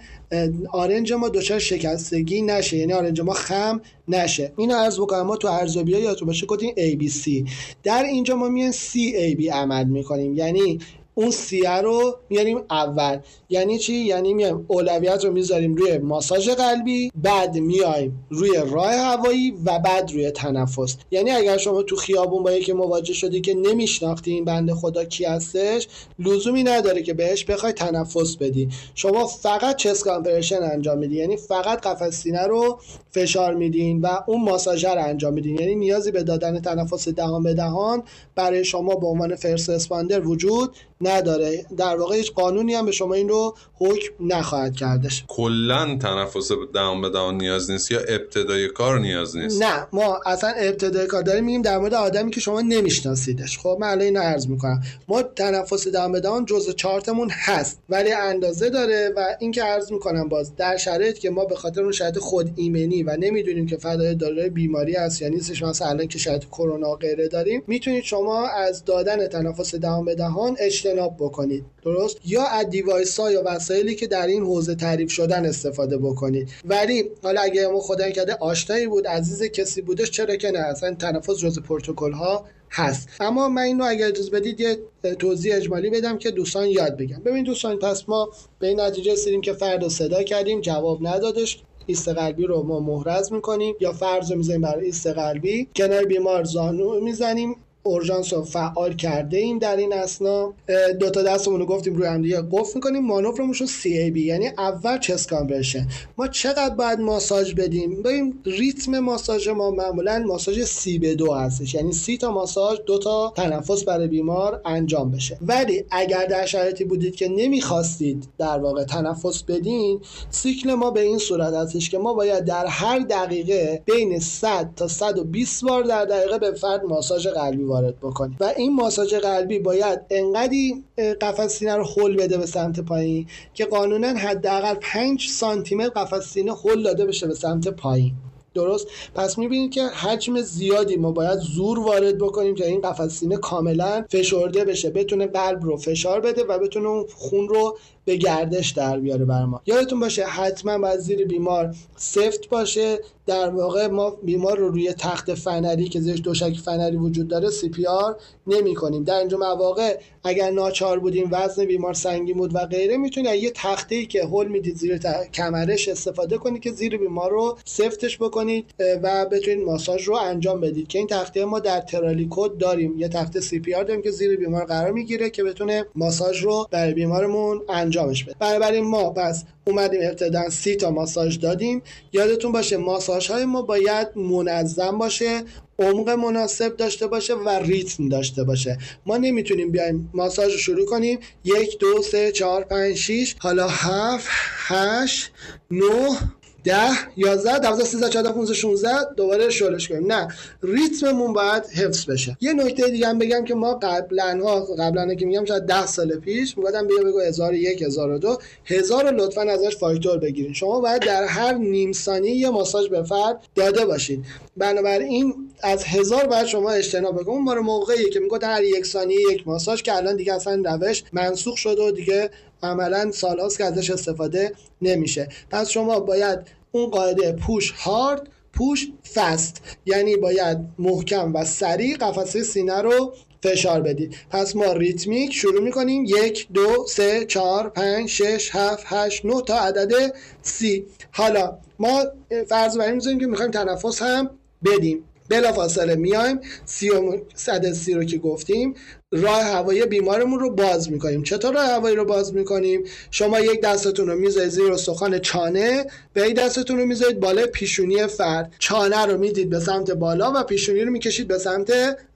آرنج ما دچار شکستگی نشه. یعنی آرنج ما خم نشه. اینو عرض بکنم ما تو ارزیابی یادتون باشه گفتیم ABC در اینجا ما میایم CAB عمل می‌کنیم. یعنی اون C ‌ه رو میاریم اول. یعنی چی؟ یعنی میایم اولویت رو می‌ذاریم روی ماساژ قلبی بعد میایم روی راه هوایی و بعد روی تنفس. یعنی اگر شما تو خیابون با یکی مواجه شدی که نمیشناختی این بنده خدا کی هستش لزومی نداره که بهش بخوای تنفس بدی. شما فقط chest compression انجام میدی. یعنی فقط قفس سینه رو فشار میدین و اون ماساژ رو انجام میدین. یعنی نیازی به دادن تنفس دهان به دهان برای شما به عنوان first responder وجود نداره. در واقع هیچ قانونی هم به شما این رو حکم نخواهد کردش کلا تنفس دهان به دهان نیاز نیست یا ابتدای کار نیاز نیست؟ نه ما اصلا ابتدای کار داریم میگیم در مورد آدمی که شما نمیشناسیدش. خب من الان اینو عرض می‌کنم. ما تنفس دهان به دهان جزء چارتمون هست ولی اندازه داره و اینکه عرض می‌کنم باز در شرایطی که ما به خاطر اون شرایط خود ایمنی و نمی‌دونیم که فدای داره بیماری هست یا نیستش مثلا الان که شاید کرونا غیره داریم می‌تونید شما از دادن تنفس دهان به دهان اجتناب بکنید. درست؟ یا از دیوایس ها یا وسایلی که در این حوزه تعریف شدن استفاده بکنید. ولی حالا اگه ما خدای کرده آشنایی بود عزیز کسی بودش چرا که نه؟ اصلا تنفس جز پروتکل ها هست. اما من اینو اگر اجازه بدید یه توضیح اجمالی بدم که دوستان یاد بگیرن ببین دوستان پس ما به این نتیجه رسیدیم که فرد صدا کردیم جواب ندادش. ایست قلبی رو ما محرز می‌کنیم. یا فرض رو می‌زنیم برای ایست قلبی. کنار بیمار زانو می‌زنیم. اورژانس رو فعال کرده ایم در این اثنا. دو تا دستمون رو گفتیم روی هم دیگه قفل می‌کنیم. مانورمون رو CAB یعنی اول chest compression. ما چقدر باید ماساژ بدیم؟ ببین ریتم ماساژ ما معمولا ماساژ سی به دو هستش. یعنی سی تا ماساژ دو تا تنفس برای بیمار انجام بشه. ولی اگر در شرایطی بودید که نمی‌خواستید در واقع تنفس بدین سیکل ما به این صورت هستش که ما باید در هر دقیقه بین 100 تا 120 بار در دقیقه به فرد ماساژ قلبی وارد بکنیم و این ماساژ قلبی باید انقدی قفس سینه رو خل بده به سمت پایین که قانونا حداقل 5 سانتی متر قفس سینه خل داده بشه به سمت پایین. درست؟ پس می‌بینید که حجم زیادی ما باید زور وارد بکنیم که این قفس سینه کاملا فشرده بشه بتونه قلب رو فشار بده و بتونه خون رو به گردش در بیاره بر ما. یادتون باشه حتما باید زیر بیمار سفت باشه. در واقع ما بیمار رو روی تخت فنری که زیرش تشک فنری وجود داره CPR نمی کنیم. در اینجور مواقع اگر ناچار بودیم وزن بیمار سنگین بود و غیره می‌تونید یه تخته ای که هول می‌دید زیر کمرش استفاده کنید که زیر بیمار رو سفتش بکنید و بتونید ماساژ رو انجام بدید. که این تخته ما در trolley code داریم. یه تخته CPR داریم که زیر بیمار قرار می‌گیره که بتونه ماساژ رو برای بیمارمون انجامش بده. بنابراین ما پس اومدیم ابتدا سی تا ماساژ دادیم. یادتون باشه ماساژ های ما باید منظم باشه عمق مناسب داشته باشه و ریتم داشته باشه. ما نمی‌تونیم بیایم ماساژ رو شروع کنیم. یک دو سه چهار پنج شیش حالا هفت هشت نه ده یازده دوازده سیزده چهارده پونزده شونزده دوباره شلش کنیم. نه ریتممون باید حفظ بشه. یه نکته دیگه هم بگم که ما قبلا ها قبلا که میگم شاید ده سال پیش می‌گفتم بیا بگو 1001 1002 هزار لطفا ازش فاکتور بگیرین. شما باید در هر نیم ثانیه یه ماساژ به فرد داده باشید بنابراین از هزار باید شما اجتناب بکنید اون موقعی که میگه هر یک ثانیه یک ماساژ که الان دیگه اصلا روش منسوخ شده و دیگه عملا سالهاست که ازش استفاده نمیشه. پس شما باید اون قاعده پوش هارد پوش فست یعنی باید محکم و سریع قفسه سینه رو فشار بدید. پس ما ریتمیک شروع می‌کنیم. یک دو سه چهار پنج شش هفت هشت نه تا عدد سی. حالا ما فرض بر که می‌خوایم تنفس هم بدیم. بلا فاصله میایم. سی و صد سی رو که گفتیم راه هوایی بیمارمون رو باز می‌کنیم. چطور راه هوایی رو باز می‌کنیم؟ شما یک دستتون رو می‌ذارید زیر استخوان چانه و یک دستتون رو می‌ذارید بالای پیشونی فرد. چانه رو می‌دید به سمت بالا و پیشونی رو می‌کشید به سمت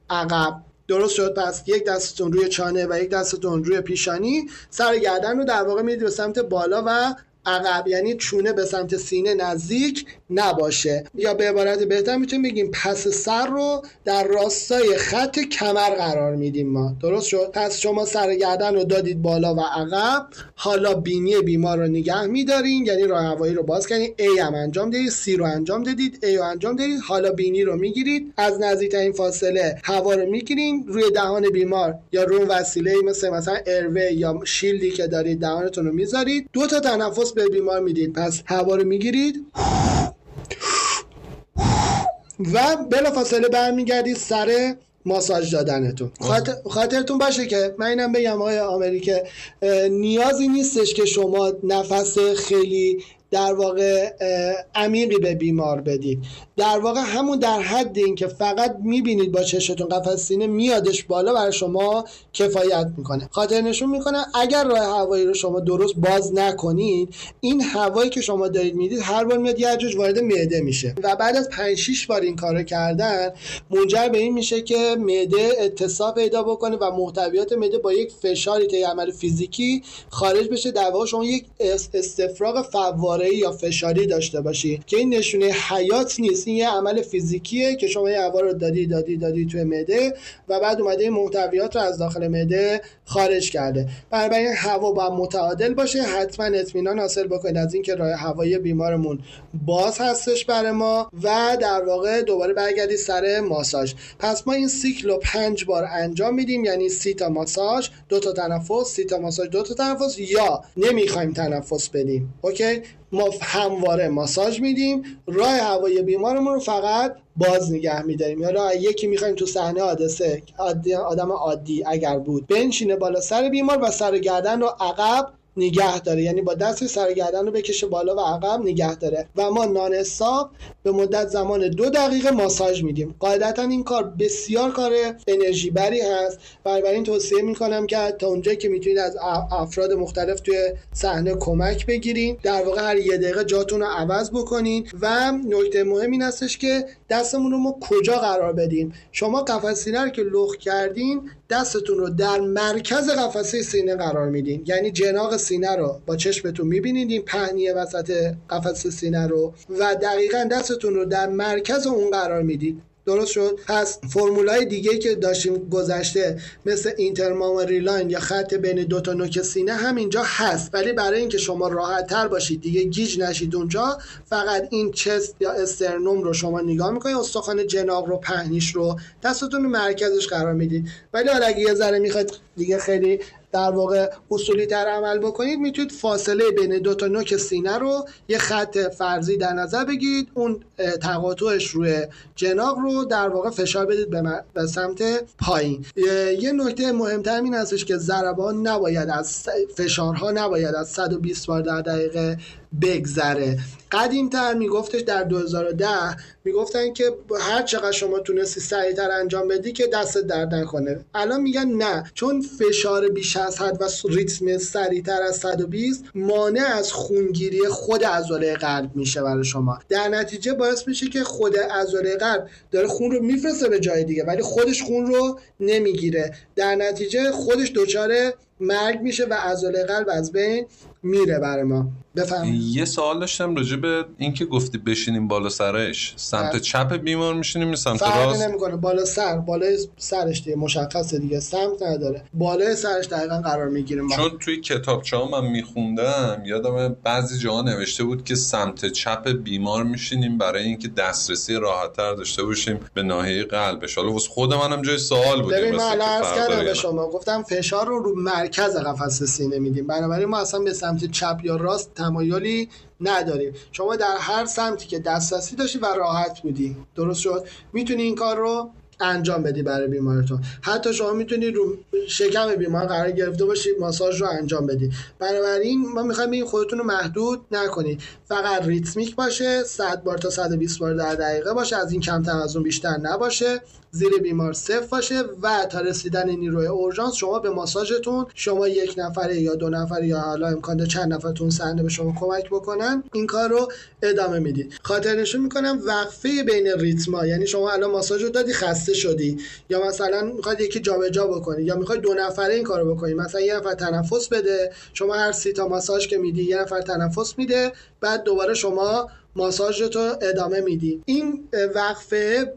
عقب. درست شد پس یک دستتون روی چانه و یک دستتون روی پیشانی. سر گردن رو در واقع می‌دید به سمت بالا و عقب یعنی چونه به سمت سینه نزدیک نباشه. یا به عبارت بهتر می‌تونیم بگیم پس سر رو در راستای خط کمر قرار میدیم ما. درست شد؟ پس شما سر گردن رو دادید بالا و عقب. حالا بینی بیمار رو نگه میدارین یعنی راه هوایی رو باز کردین. A هم انجام دادید C رو انجام دادید A رو انجام دادید حالا بینی رو می‌گیرید. از نزدیکترین فاصله هوا رو می‌گیرین. روی دهان بیمار یا روی وسیله مثل مثلا اروه یا شیلدی که دارید دهانتون رو می‌ذارید. دو تا تنفس به بیمار می‌دید. پس هوا رو می‌گیرید. و بلافاصله برمیگردید سر ماساژ دادنتون. خاطر، خاطرتون باشه که من اینم بگم آقای آمریکا نیازی نیستش که شما نفس خیلی در واقع عمیقی به بیمار بدید. در واقع همون در حد این که فقط می‌بینید با چشتون قفس سینه میادش بالا برای شما کفایت می‌کنه. خاطر نشون می‌کنه اگر راه هوایی رو شما درست باز نکنید این هوایی که شما دارید می‌دید هر بار میاد یه وارد معده میشه. و بعد از 5 6 بار این کارو کردن منجر به این میشه که معده اتصاب پیدا بکنه و محتویات معده با یک فشاری که عمل فیزیکی خارج بشه در واقع شما یک استفراغ فواره یا فشاری داشته باشید. که این نشونه حیات نیست. این یه عمل فیزیکیه که شما یه هوا رو دادی دادی دادی توی معده و بعد اومده محتویات رو از داخل معده خارج کرده. بنابراین هوا باید متعادل باشه. حتما اطمینان حاصل بکنید از اینکه راه هوایی بیمارمون باز هستش برای ما و در واقع دوباره برگردید سر ماساژ. پس ما این سیکل رو پنج بار انجام میدیم یعنی سی تا ماساژ دو تا تنفس سی تا ماساژ دو تا تنفس یا نمی‌خوایم تنفس بدیم. اوکی؟ ما همواره ماساژ میدیم. راه هوایی بیمارمون رو فقط باز نگه میداریم. یا یکی می‌خوایم تو صحنه حادثه آدم عادی اگر بود بنشینه بالا سر بیمار و سر گردن رو عقب نگه داره. یعنی با دست سر گردن رو بکشه بالا و عقب نگه داره. و ما نان حساب به مدت زمان دو دقیقه ماساژ میدیم. قاعدتا این کار بسیار کار انرژی بری هست. بنابراین توصیه می‌کنم که تا اونجایی که می‌تونید از افراد مختلف توی صحنه کمک بگیرین. در واقع هر یه دقیقه جاتون رو عوض بکنین. و نکته مهم این هستش که دستمون رو ما کجا قرار بدیم؟ شما قفس سینه رو که لخ کردین دستتون رو در مرکز قفسه سینه قرار میدین. یعنی جناق سینه رو با چشمتون می‌بینید این پهنی وسط قفسه سینه رو. و دقیقا دستتون رو در مرکز اون قرار می‌دید. درست شد؟ پس فرمولای دیگه که داشتیم گذشته مثل intermammary line یا خط بین دو تا نوک سینه هم اینجا هست. ولی برای اینکه شما راحت تر باشید دیگه گیج نشید اونجا. فقط این chest یا sternum رو شما نگاه می‌کنید. استخوان جناق رو پهنیش رو دستتون مرکزش قرار می‌دید. ولی حالا اگه یه ذره می‌خواید دیگه خیلی در واقع اصولی تر عمل بکنید می‌تونید فاصله بین دو تا نوک سینه رو یه خط فرضی در نظر بگیرید. اون تقاطعش روی جناق رو در واقع فشار بدید به, سمت پایین. یه نکته مهمتر این هستش که ضربان نباید از فشارها نباید از 120 بار در دقیقه بگذره. قدیمتر میگفتش در 2010 می‌گفتن که هر چقدر شما تونستی سریعتر انجام بدی که دست درد نکنه. الان میگن نه چون فشار بیش از حد و ریتم سریعتر از 120 مانع از خونگیری خود عضله قلب میشه برای شما. در نتیجه باعث میشه که خود عضله قلب داره خون رو میفرسته به جای دیگه ولی خودش خون رو نمی‌گیره. در نتیجه خودش دچار مرگ میشه و عضله قلب از بین میره برای ما. یه سوال داشتم راجع به اینکه گفتی بشینیم بالا سرش. سمت بله. چپ بیمار میشینیم سمت راست؟ نمی‌کنه. بالا سر. بالای سرش دیگه مشخصه دیگه. سمت نداره. بالای سرش دقیقا قرار می‌گیریم. چون توی کتابچه من میخوندم یادم بعضی جاها نوشته بود که سمت چپ بیمار میشینیم برای اینکه دسترسی راحتتر داشته باشیم به ناحیه قلبش. حالا واسه خود منم جای سوال بود ببین من عرض کردم به شما. گفتم فشار رو رو مرکز قفسه سینه میدیم. بنابراین ما اصلا به سمت چپ یا راست تمایلی نداریم. شما در هر سمتی که دسترسی داشتی و راحت بودی. درست شد؟ می‌تونی این کار رو انجام بدی برای بیمارتون حتی شما می‌تونید رو شکم بیمار قرار گرفته باشی ماساژ رو انجام بدی. بنابراین ما می‌خوایم این خودتون رو محدود نکنید. فقط ریتمیک باشه 100 بار تا 120 بار در دقیقه باشه از این کمتر از اون بیشتر نباشه. زیر بیمار صفر باشه و تا رسیدن نیروی اورژانس شما به ماساژتون شما یک نفره یا دو نفره یا حالا امکان چند نفرتون سنده به شما کمک بکنن این کار رو ادامه می‌دید. خاطر نشون می‌کنم وقفه بین ریتما یعنی شما الان ماساژ رو دادی خسته شدی. یا مثلا می‌خواد یکی جابجا بکنی یا می‌خواد دو نفره این کارو بکنی. مثلا یه نفر تنفس بده شما هر سی تا ماساژ که میدی یه نفر تنفس میده بعد دوباره شما ماساژ تو ادامه میدی. این وقفه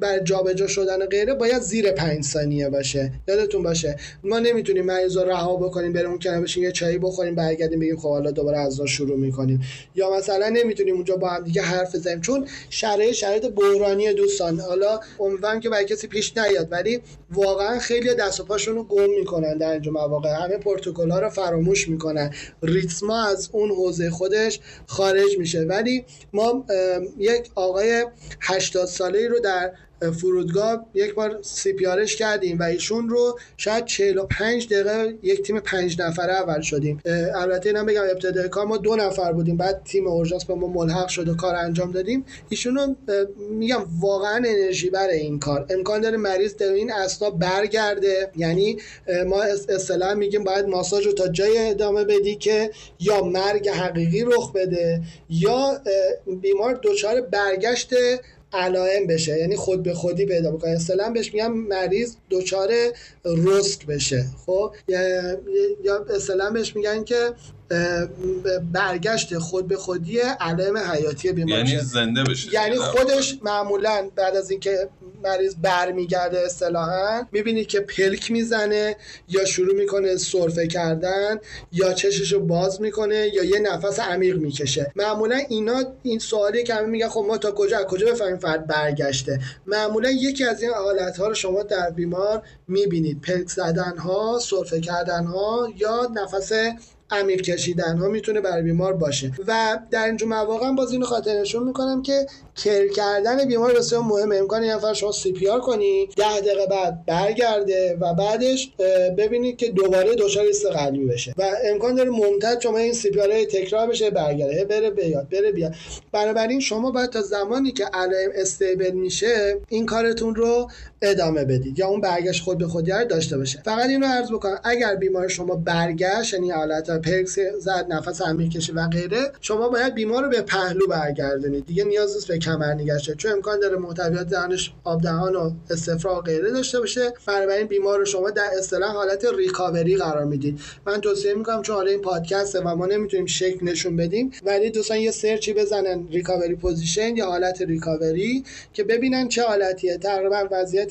برای جابجا شدن غیره باید زیر پنج ثانیه باشه. یادتون باشه. ما نمی‌تونیم مریض رو رها بکنیم بریم اون کنار بشین یه چایی بخوریم برگردیم بگیم خب حالا دوباره از شروع می‌کنیم. یا مثلا نمی‌تونیم اونجا با هم دیگه حرف بزنیم چون شرایط شرایط بحرانی دوستان. حالا امیدوارم که برای کسی پیش نیاد ولی واقعا خیلی دست و پاشون رو گم می‌کنن در اینجا مواقع. همه پروتکل رو فراموش می‌کنن. ریتما از اون حوزه خودش خارج میشه. ولی ما یک آقای 80 ساله رو در فرودگاه یک بار سی پیارش کردیم و ایشون رو شاید 45 دقیقه یک تیم پنج نفره اول شدیم. البته اینا بگم ابتدای کار ما دو نفر بودیم. بعد تیم اورژانس به ما ملحق شد و کار انجام دادیم. ایشون رو میگم واقعا انرژی بر این کار. امکان داره مریض در این اسنا برگرده. یعنی ما اصطلاح میگیم باید ماساژ رو تا جای ادامه بدی که یا مرگ حقیقی رخ بده یا بیمار دچار برگشت علائم بشه یعنی خود به خودی پیدا بکنه. اصطلاحا بهش میگم مریض دچار رست بشه خب؟ یا اصطلاحا بهش میگن که برگشت خود به خودی علائم حیاتی بیماری. یعنی زنده بشه. یعنی خودش معمولا بعد از اینکه مریض برمیگرده اصطلاحا می‌بینید که پلک می‌زنه یا شروع می‌کنه سرفه کردن یا چششو باز می‌کنه یا یه نفس عمیق می‌کشه. معمولا اینا این سوالی که همه میگن خب ما تا کجا کجا بفهمیم فرد برگشته؟ معمولا یکی از این حالت ها رو شما در بیمار می‌بینید. پلک زدن ها سرفه کردن ها یا نفس عمیق کشیدن ها می‌تونه برای بیمار باشه. و در اینجور مواقع باز اینو خاطر نشون می‌کنم که care کردن بیمار بسیار مهمه. امکان یه نفر شما CPR کنی ده دقیقه بعد برگرده و بعدش ببینید که دوباره دچار ایست قلبی بشه. و امکان داره ممتد شما این CPR تکرار بشه برگرده. بره بیاد بره بیاد. بنابراین شما باید تا زمانی که علائم stable میشه این کارتون رو ادامه بدید. یا اون برگشت خود به خودی داشته باشه. فقط اینو عرض بکنم. اگر بیمار شما برگشت یعنی حالت پرکس زد نفس عمیق کشید و غیره. شما باید بیمار رو به پهلو برگردونید. دیگه نیاز نیست به کمر نگهش داشته. چون امکان داره محتویات دهانش آب دهان و استفراغ غیره داشته باشه. بنابراین بیمار رو شما در اصطلاح حالت ریکاوری قرار می‌دید. من توصیه می‌کنم چون حالا این پادکسته و ما نمی‌تونیم شکل نشون بدیم ولی دوستان یه سرچی بزنن. recovery position یا حالت ریکاوری که ببینن چه حالتیه. تقریبا وضعیت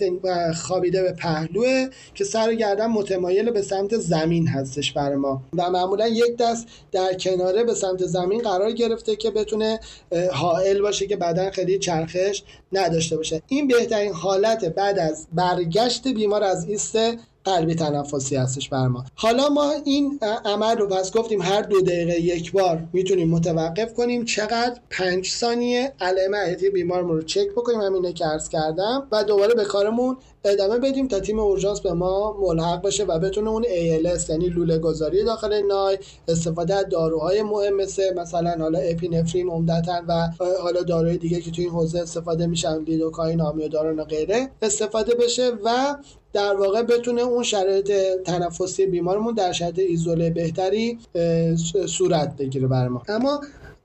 خوابیده به پهلوه که سر گردن متمایل به سمت زمین هستش برای ما. و معمولا یک دست در کناره به سمت زمین قرار گرفته که بتونه حائل باشه که بدن خیلی چرخش نداشته باشه. این بهترین حالت بعد از برگشت بیمار از ایست قلبی تنفسی هستش بر ما. حالا ما این عمل رو پس گفتیم هر دو دقیقه یک بار می‌تونیم متوقف کنیم. چقدر پنج ثانیه علائم حیاتی بیمار رو چک بکنیم همینه که عرض کردم و دوباره به کارمون ادامه بدیم تا تیم اورژانس به ما ملحق بشه و بتونه اون ALS یعنی لوله گذاری داخل نای استفاده از داروهای مهم مثل مثلا حالا اپینفرین عمدتا و حالا داروهای دیگه که تو این حوزه استفاده میشن لیدوکاین آمیودارون و غیره استفاده بشه و در واقع بتونه اون شرایط تنفسی بیمارمون در شرایط ایزوله بهتری صورت بگیره بر ما. اما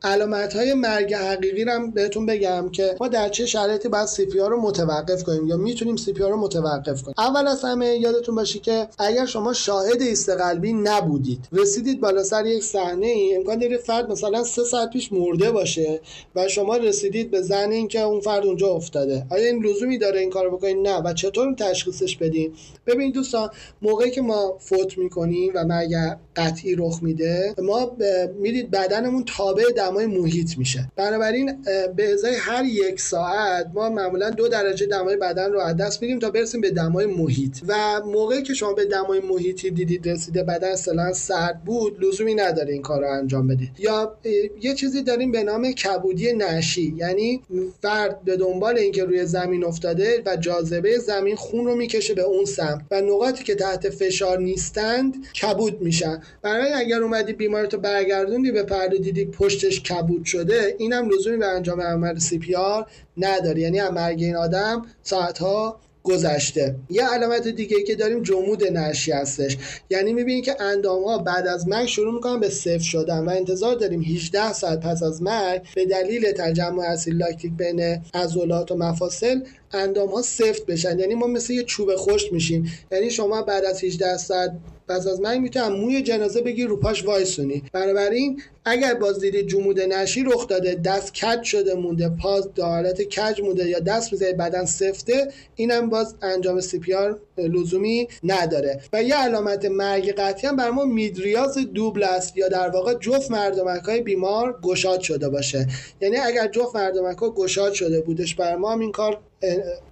علامت های مرگ حقیقی رو بهتون بگم که ما در چه شرایطی باید CPR رو متوقف کنیم یا می‌تونیم CPR رو متوقف کنیم. اول از همه یادتون باشه که اگر شما شاهد ایست قلبی نبودید رسیدید بالا سر یک صحنه ای امکان داره فرد مثلا سه ساعت پیش مرده باشه و شما رسیدید به زن اینکه اون فرد اونجا افتاده. آیا این لزومی داره این کارو بکنید؟ نه. و چطور تشخیصش بدیم ببینید دوستان موقعی که ما فوت می‌کنیم و مرگ قطعی رخ میده ما می‌دید بدنمون تابع دمای محیط میشه. بنابراین به ازای هر یک ساعت ما معمولا دو درجه دمای بدن رو از دست میدیم تا برسیم به دمای محیط. و موقعی که شما به دمای محیطی دیدید رسیده بدن اصلا سرد بود لزومی نداره این کار رو انجام بدید. یا یه چیزی داریم به نام کبودی نشی یعنی فرد به دنبال اینکه روی زمین افتاده و جاذبه زمین خون رو می‌کشه به اون سمت و نقاطی که تحت فشار نیستند کبود میشن. برای اگر اومدی بیمارتو برگردوندی به پرده دیدی پشتش کبود شده اینم لزومی به انجام عمل سی پی آر نداره. یعنی مرگ این آدم ساعتها گذشته. یه علامت دیگه که داریم جمود نشی هستش. یعنی می‌بینید که اندام ها بعد از مرگ شروع می‌کنن به صفر شدن و انتظار داریم 18 ساعت پس از مرگ به دلیل تجمع اسید لاکتیک بین عضلات و مفاصل اندام ها سفت بشن. یعنی ما مثل یه چوب خشک میشیم. یعنی شما بعد از 18 ساعت پس از مرگ می‌تونم موی جنازه بگیر رو پاش وایسونی. بنابراین اگر باز دیدید جمود نشی رخ داده. دست کج شده مونده. پاز در حالت کج مونده یا دست میزه بدن سفته. اینم باز انجام CPR لزومی نداره. و یه علامت مرگ قطعی هم بر ما میدریاز دوبل است یا در واقع جفت مردمک های بیمار گشاد شده باشه. یعنی اگر جفت مردمک ها گشاد شده بودش بر ما این کار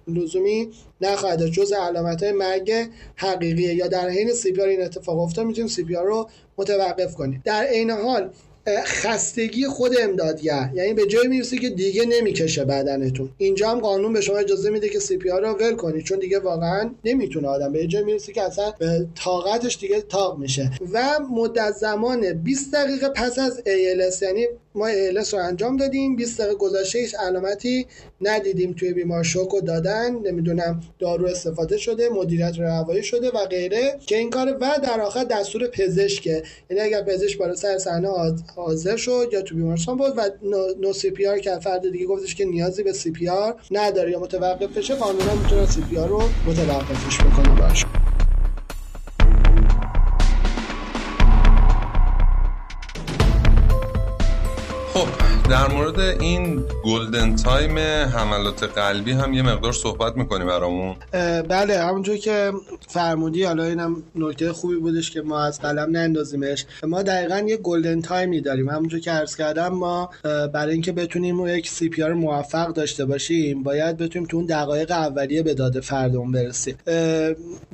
لزومی نخواهد جز علامت های مرگ حقیقیه. یا در حین CPR این اتفاق افتاد می‌تونیم CPR رو متوقف کنیم. در عین حال خستگی خود امدادگر یعنی به جای می‌رسه که دیگه نمی‌کشه بدنتون. اینجا هم قانون به شما اجازه میده که CPR رو ول کنید چون دیگه واقعا نمی‌تونه آدم به جای می‌رسه که اصلا به طاقتش دیگه طاق میشه. و مدت زمان 20 دقیقه پس از ALS یعنی ما ALS رو انجام دادیم. 20 دقیقه گذشته هیچ علامتی ندیدیم توی بیمار شوک و دادن. نمی‌دونم دارو استفاده شده مدیریت راه هوایی شده و غیره. که این کار و در آخر دستور پزشکه. یعنی اگر پزشک بالا سر صحنه حاضر شد یا تو بیمارستان بود و نو سی پی آر که فرد دیگه گفتش که نیازی به CPR نداره یا متوقف بشه قانونا می‌تونه CPR رو متوقفش بکنه. باشه در مورد این golden time حملات قلبی هم یه مقدار صحبت می‌کنی برامون؟ بله همونجور که فرمودی حالا اینم نکته خوبی بودش که ما از قلم نندازیمش. ما دقیقا یه golden time ی داریم. همونجور که عرض کردم ما برای اینکه بتونیم یک CPR موفق داشته باشیم باید بتونیم تو اون دقایق اولیه به داد فردمون برسیم.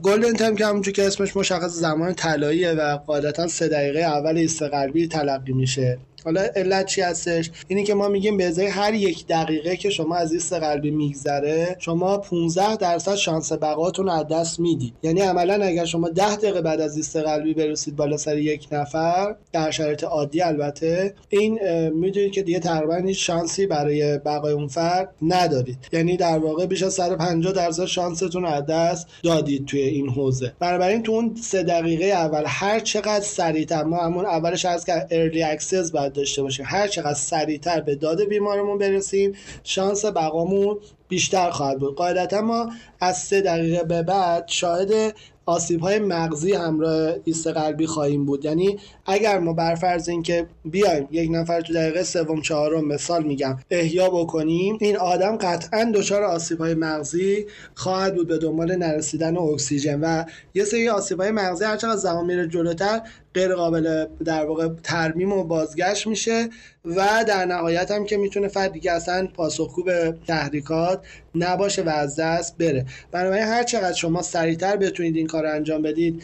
golden time که همونجور که اسمش مشخصه زمان طلاییه و قاعدتا سه دقیقه اول ایست قلبی تلقی میشه. حالا علت چی هستش؟ اینی که ما میگیم به ازای هر یک دقیقه که شما از ایست قلبی میگذره شما 15 درصد شانس بقاتون از دست می‌دید. یعنی عملا اگر شما 10 دقیقه بعد از ایست قلبی برسید بالا سر یک نفر در شرایط عادی البته این می‌دونید که دیگه تقریبا هیچ شانسی برای بقای اون فرد ندارید. یعنی در واقع بیش از 150 درصد شانستون از دست دادید توی این حوزه. بنابراین تو اون سه دقیقه اول هر چقدر سریعتر ما همون اولش از که early access داشته باشیم. هر چقدر سریعتر به داد بیمارمون برسیم شانس بقامون بیشتر خواهد بود. قاعدتا ما از سه دقیقه به بعد شاهد آسیب های مغزی همراه ایست قلبی خواهیم بود. یعنی اگر ما بر فرض اینکه بیایم یک نفر تو دقیقه سوم چهارم مثال میگم احیا بکنیم این آدم قطعا دچار آسیب های مغزی خواهد بود به دنبال نرسیدن اکسیژن و یه سری آسیب های مغزی هرچقدر زمان میره جلوتر غیر قابل در واقع ترمیم و بازگشت میشه. و در نهایت هم که می‌تونه فرد دیگه اصلا پاسخگو به تحریکات نباشه و از دست بره. بنابراین هر چقدر شما سریعتر بتونید این کار رو انجام بدید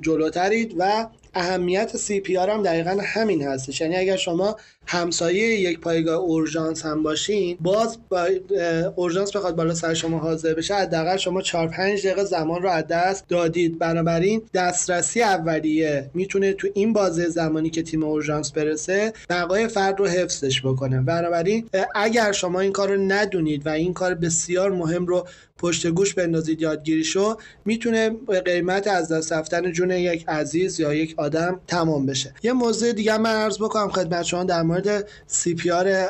جلوترید و اهمیت CPR هم دقیقا همین هستش. یعنی اگر شما همسایه یک پایگاه اورژانس هم باشین باز تا اورژانس بخواد بالا سر شما حاضر بشه حداقل شما 4 5 دقیقه زمان رو از دست دادید. بنابراین دسترسی اولیه می‌تونه تو این بازه زمانی که تیم اورژانس برسه بقای فرد رو حفظش بکنه. بنابراین اگر شما این کار رو ندونید و این کار بسیار مهم رو پشت گوش بندازید یادگیری شو می‌تونه قیمت از دست رفتن جون یک عزیز یا یک آدم تمام بشه. یه موضوع دیگه من عرض بکنم خدمت شما در مورد سی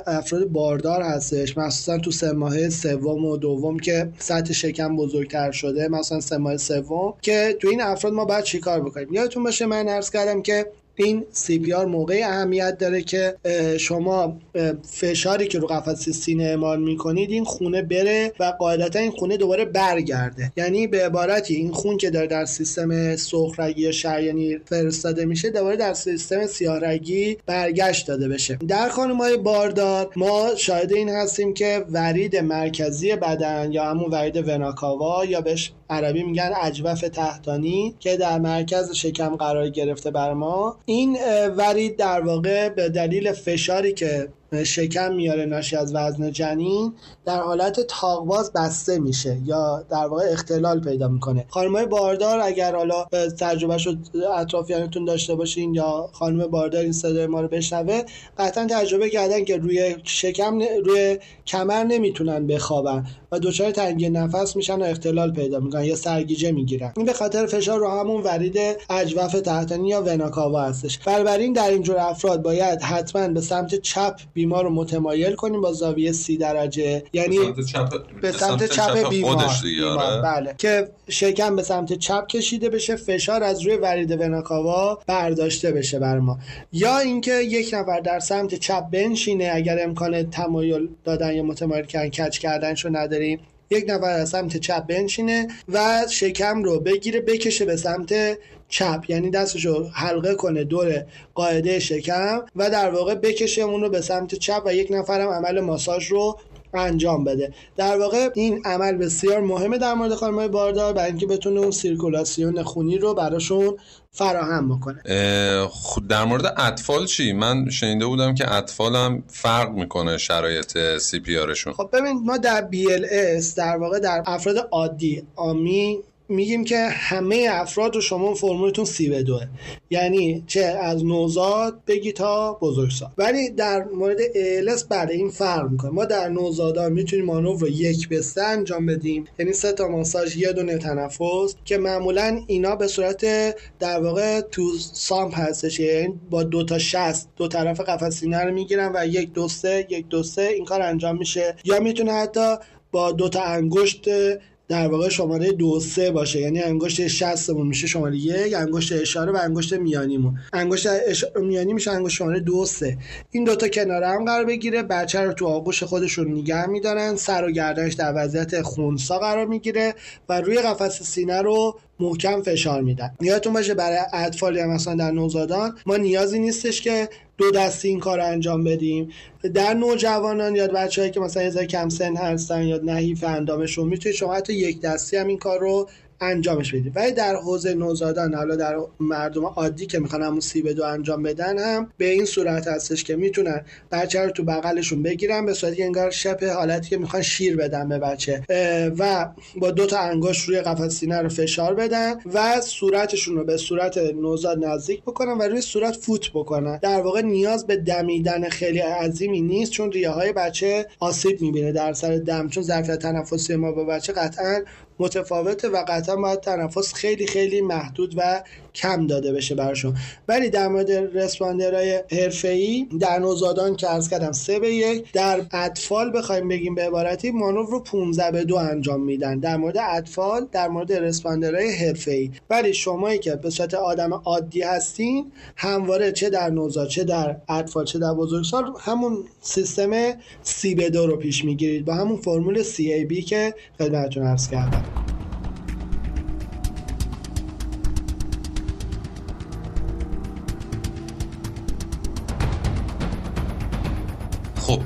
افراد باردار هستش. مخصوصا تو سه ماه سوم و دوم که سطح شکم بزرگتر شده مثلا سه ماه سوم که تو این افراد ما باید چیکار بکنیم؟ یادتون باشه من عرض کردم که این سی پی آر موقع اهمیت داره که شما فشاری که رو قفس سینه اعمال می‌کنید این خونه بره و قاعدتا این خونه دوباره برگرده. یعنی به عبارتی این خون که داره در سیستم سخرگی یا شریانی فرستاده میشه دوباره در سیستم سیاهرگی برگشت داده بشه. در خانمای باردار ما شاهد این هستیم که ورید مرکزی بدن یا همون ورید وناکاوا یا بهش عربی میگن اجوف تحتانی که در مرکز شکم قرار گرفته بر ما. این ورید در واقع به دلیل فشاری که شکم میاره ناشی از وزن جنین در حالت تاقواز بسته میشه یا در واقع اختلال پیدا می‌کنه. خانمای باردار اگر حالا تجربهش رو اطرافیانتون داشته باشین یا خانم باردار این صدای ما رو بشنوه قطعا تجربه کردن که روی شکم روی کمر نمی‌تونن بخوابن و دچار تنگی نفس میشن و اختلال پیدا می‌کنن یا سرگیجه می‌گیرن. این به خاطر فشار رو همون ورید اجوف تحتانی یا وناکاوا هستش. بنابراین در اینجور افراد باید حتما به سمت چپ بیمار رو متمایل کنیم با زاویه سی درجه. یعنی به سمت چپ, بیمار, آره. بله. که شکم به سمت چپ کشیده بشه فشار از روی ورید وناکاوا برداشته بشه بر ما. یا اینکه یک نفر در سمت چپ بنشینه اگر امکان تمایل دادن یا متمایل کردن کچ کردنشو نداریم یک نفر از سمت چپ بنشینه و شکم رو بگیره بکشه به سمت چپ یعنی دستش رو حلقه کنه دور قاعده شکم و در واقع بکشه اون رو به سمت چپ و یک نفرم عمل ماساژ رو انجام بده. در واقع این عمل بسیار مهمه در مورد خانمای باردار برای اینکه بتونه اون سیرکولاسیون خونی رو براشون فراهم بکنه. در مورد اطفال چی؟ من شنیده بودم که اطفال هم فرق می‌کنه شرایط سی پی آرشون. خب ببین ما در BLS در واقع در افراد عادی آمی میگیم که همه افراد رو شما فرمولتون سی به دوه. یعنی چه از نوزاد بگی تا بزرگسال. ولی در مورد ALS بله این فرق می‌کنه. ما در نوزادان می‌تونیم مانور رو یک به سه انجام بدیم. یعنی سه تا ماساژ یه دونه تنفس که معمولا اینا به صورت در واقع تو سامپ هستش. یعنی با دو تا شست دو طرف قفس سینه رو می‌گیرن و یک دو سه یک دو سه این کار انجام میشه. یا می‌تونه حتی با دو تا انگشت در واقع شماره دو سه باشه. یعنی انگشت شستمون میشه شماره یک انگشت اشاره و انگشت میانیمون. انگشت میانی میشه انگشت شماره دو سه. این دوتا کنار هم قرار بگیره. بچه رو تو آغوش خودشون نگه میدارن. سر و گردنش در وضعیت خونسا قرار می‌گیره و روی قفس سینه رو محکم فشار میدن. یادتون باشه برای اطفال مثلا در نوزادان ما نیازی نیستش که دو دستی این کار رو انجام بدیم. در نوجوانان یا بچه‌ای که مثلا یه کم سن هستن یا نحیف اندامشون می‌تونید شما حتی یک دستی هم این کار رو انجامش بدید ولی در حوزه نوزادان حالا در مردم عادی که می‌خوان همون سی دو انجام بدن هم به این صورت هستش که می‌تونن بچه رو تو بغلشون بگیرن به صورتی انگار شبه حالتی که می‌خوان شیر بدن به بچه و با دو تا انگشت روی قفس سینه رو فشار بدن و صورتشون رو به صورت نوزاد نزدیک بکنن و روی صورت فوت بکنن. در واقع نیاز به دمیدن خیلی عظیمی نیست چون ریه های بچه آسیب می‌بینه در سر دم چون ظرفیت تنفسی ما با بچه قطعا متفاوته و قطعا باید تنفس خیلی خیلی محدود و کم داده بشه براشون. ولی در مورد رسپاندرهای حرفه‌ای در نوزادان که عرض کردم سه به یک در اطفال بخوایم بگیم به عبارتی مانور رو 15 به دو انجام میدن. در مورد اطفال در مورد رسپاندرهای حرفه‌ای. ولی شمایی که به صورت آدم عادی هستین همواره چه در نوزاد چه در اطفال چه در بزرگسال همون سیستم سی به دو رو پیش می‌گیرید. با همون فرمول سی ای بی که خدمتتون عرض کردم.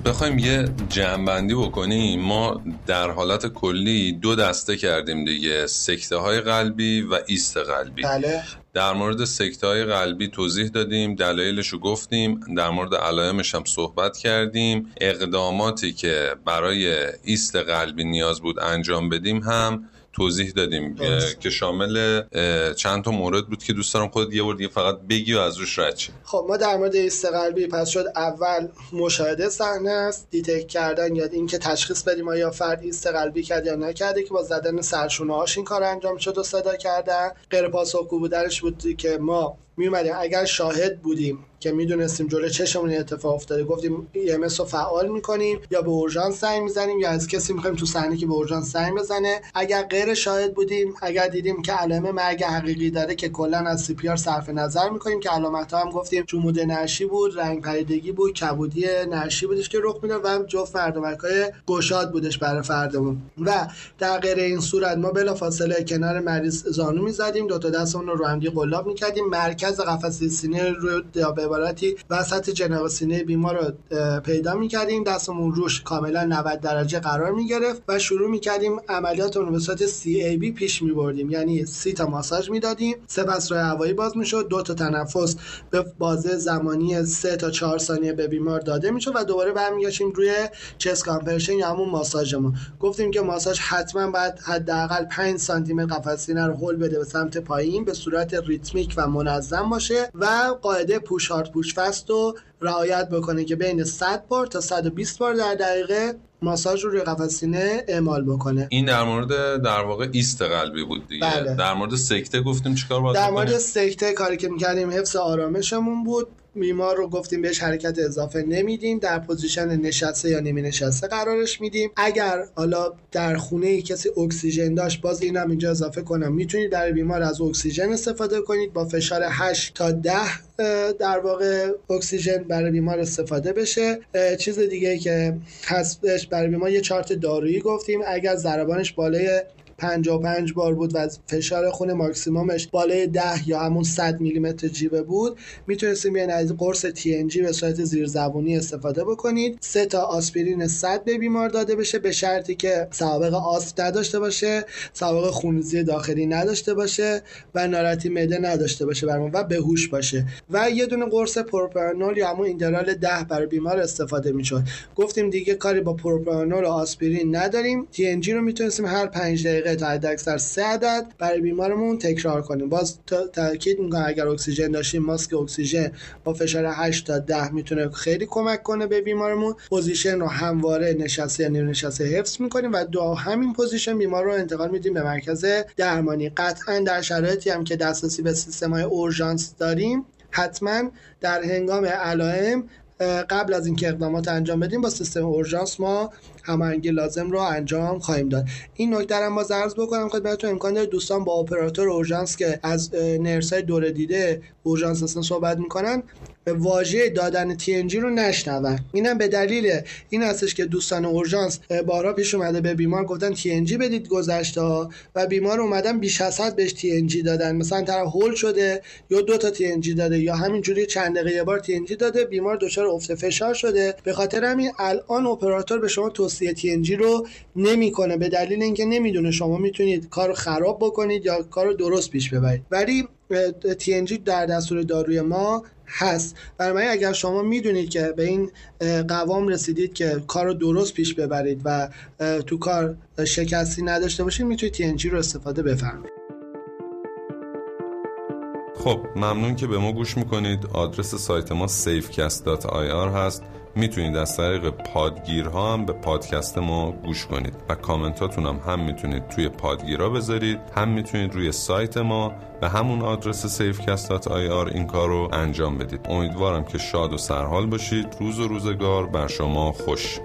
بخوایم یه جمعبندی بکنیم. ما در حالت کلی دو دسته کردیم دیگه. سکته های قلبی و ایست قلبی. بله. در مورد سکته های قلبی توضیح دادیم دلایلش رو گفتیم. در مورد علائمش هم صحبت کردیم. اقداماتی که برای ایست قلبی نیاز بود انجام بدیم هم توضیح دادیم که شامل چند تا مورد بود که دوست دارم خودت یه بار دیگه فقط بگی و از روش رد خب ما در مورد ایست قلبی پس شد. اول مشاهده صحنه است detect کردن یا اینکه تشخیص بدیم آیا فرد ایست قلبی کرد یا نکرده که با زدن سرشونه هاش این کار انجام شد و صدا کردن. غیر پاسخگو بودنش بود که ما میومدیم اگر شاهد بودیم که می‌دونستیم جلو چشمون اتفاق افتاده گفتیم EMS رو فعال می‌کنیم یا به اورژانس زنگ می‌زنیم یا از کسی می‌خوایم تو صحنه که به اورژانس زنگ بزنه. اگر غیر شاهد بودیم اگر دیدیم که علائم مرگ حقیقی داره که کلا از CPR صرف نظر می‌کنیم که علامت هم گفتیم جمود نعشی بود رنگ پریدگی بود کبودی نشی بودش که رخ می‌داد و جفت مردمک های گشاد بودش برای فردمون. و در غیر این صورت ما بلا فاصله کنار مریض زانو می‌زدیم. دو تا دستمون رو رو هم قلاب می‌کردیم. مرکز قفسه سینه رو عبارتی وسط جناب سینه بیمار رو پیدا می‌کردیم. دستمون روش کاملا 90 درجه قرار می‌گرفت و شروع می‌کردیم عملیات رو به صورت CAB پیش میبردیم. یعنی سی تا ماساژ می‌دادیم. سپس راه هوایی باز می‌شد. دو تا تنفس به بازه زمانی 3 تا 4 ثانیه به بیمار داده می‌شد و دوباره برمیگشتیم روی chest compression یا همون ماساژمون. گفتیم که ماساژ حتما باید حداقل 5 سانتی متر قفسه سینه رو هول بده به سمت پایین به صورت ریتمیک و منظم. باشه و قاعده push hard push fast رو رعایت بکنه که بین 100 بار تا 120 بار در دقیقه ماساژ رو روی قفسه سینه اعمال بکنه. این در مورد در واقع ایست قلبی بود دیگه. بله. در مورد سکته گفتیم چیکار باید در مورد سکته کاری که می‌کردیم حفظ آرامشمون بود. بیمار رو گفتیم بهش حرکت اضافه نمیدیم در position نشسته یا نیمه نشسته قرارش میدیم. اگر حالا در خونه کسی اکسیژن داشت باز اینم اینجا اضافه کنم. می‌تونید برای بیمار از اکسیژن استفاده کنید با فشار 8 تا 10 در واقع اکسیژن برای بیمار استفاده بشه. چیز دیگه که هستش برای بیمار یه چارت دارویی گفتیم. اگر ضربانش بالای 55 بار بود و فشار خون ماکسیمومش بالای 10 یا همون 100 میلیمتر جیوه بود. می‌تونستیم بیاین از قرص TNG به صورت زیرزبونی استفاده بکنید. سه تا آسپرین 100 به بیمار داده بشه به شرطی که سوابق آسپ نداشته باشه سوابق خونریزی داخلی نداشته باشه و ناراحتی معده نداشته باشه برمون و بهوش باشه. و یه دونه قرص پروپرانول یا همون ایندرال 10 برای بیمار استفاده می‌شد. گفتیم دیگه کاری با پروپرانول و آسپرین نداریم. TNG رو می‌تونستیم هر 5 دقیقه تا حد اکثر سه عدد برای بیمارمون تکرار کنیم. باز تاکید می‌کنم اگر اکسیژن داشتیم ماسک اکسیژن با فشار 8 تا 10 می‌تونه خیلی کمک کنه به بیمارمون. position رو همواره نشسته یا نیم نشسته حفظ می‌کنیم و تو همین position بیمار رو انتقال میدیم به مرکز درمانی. قطعا در شرایطی هم که دسترسی به سیستم های اورژانس داریم حتما در هنگام علائم قبل از اینکه اقدامات انجام بدیم با سیستم اورژانس ما هماهنگی لازم رو انجام خواهیم داد. این نکته رو ما عرض بکنم خدمتتون. امکان داره دوستان با اپراتور اورژانس که از نرس های دوره دیده اورژانس اصلا صحبت می‌کنن واژه دادن TNG رو نشنون. اینم به دلیل این هستش که دوستان اورژانس بارها پیش اومده به بیمار گفتن TNG بدید گذشته و بیمار اومدن بیش از حد بهش TNG دادن. مثلا طرف هول شده یا دو تا TNG داده یا همینجوری چند دقیقه یه بار TNG داده بیمار دچار افت فشار شده. به خاطر همین الان اپراتور به شما توصیه TNG رو نمی‌کنه به دلیل اینکه نمی‌دونه شما می‌تونید کار خراب بکنید یا کار درست پیش ببرید. ولی TNG در دستور داروی ما هست. برای اگر شما می‌دونید که به این قوام رسیدید که کار درست پیش ببرید و تو کار شکستی نداشته باشید می‌تونید TNG رو استفاده بفرمایید. خب ممنون که به ما گوش می‌کنید. آدرس سایت ما safecast.ir هست. می‌تونید از طریق پادگیرها هم به پادکست ما گوش کنید و کامنتاتون هم هم می‌تونید توی پادگیرها بذارید هم می‌تونید روی سایت ما به همون آدرس safecast.ir این کار رو انجام بدید. امیدوارم که شاد و سرحال باشید. روز و روزگار بر شما خوش.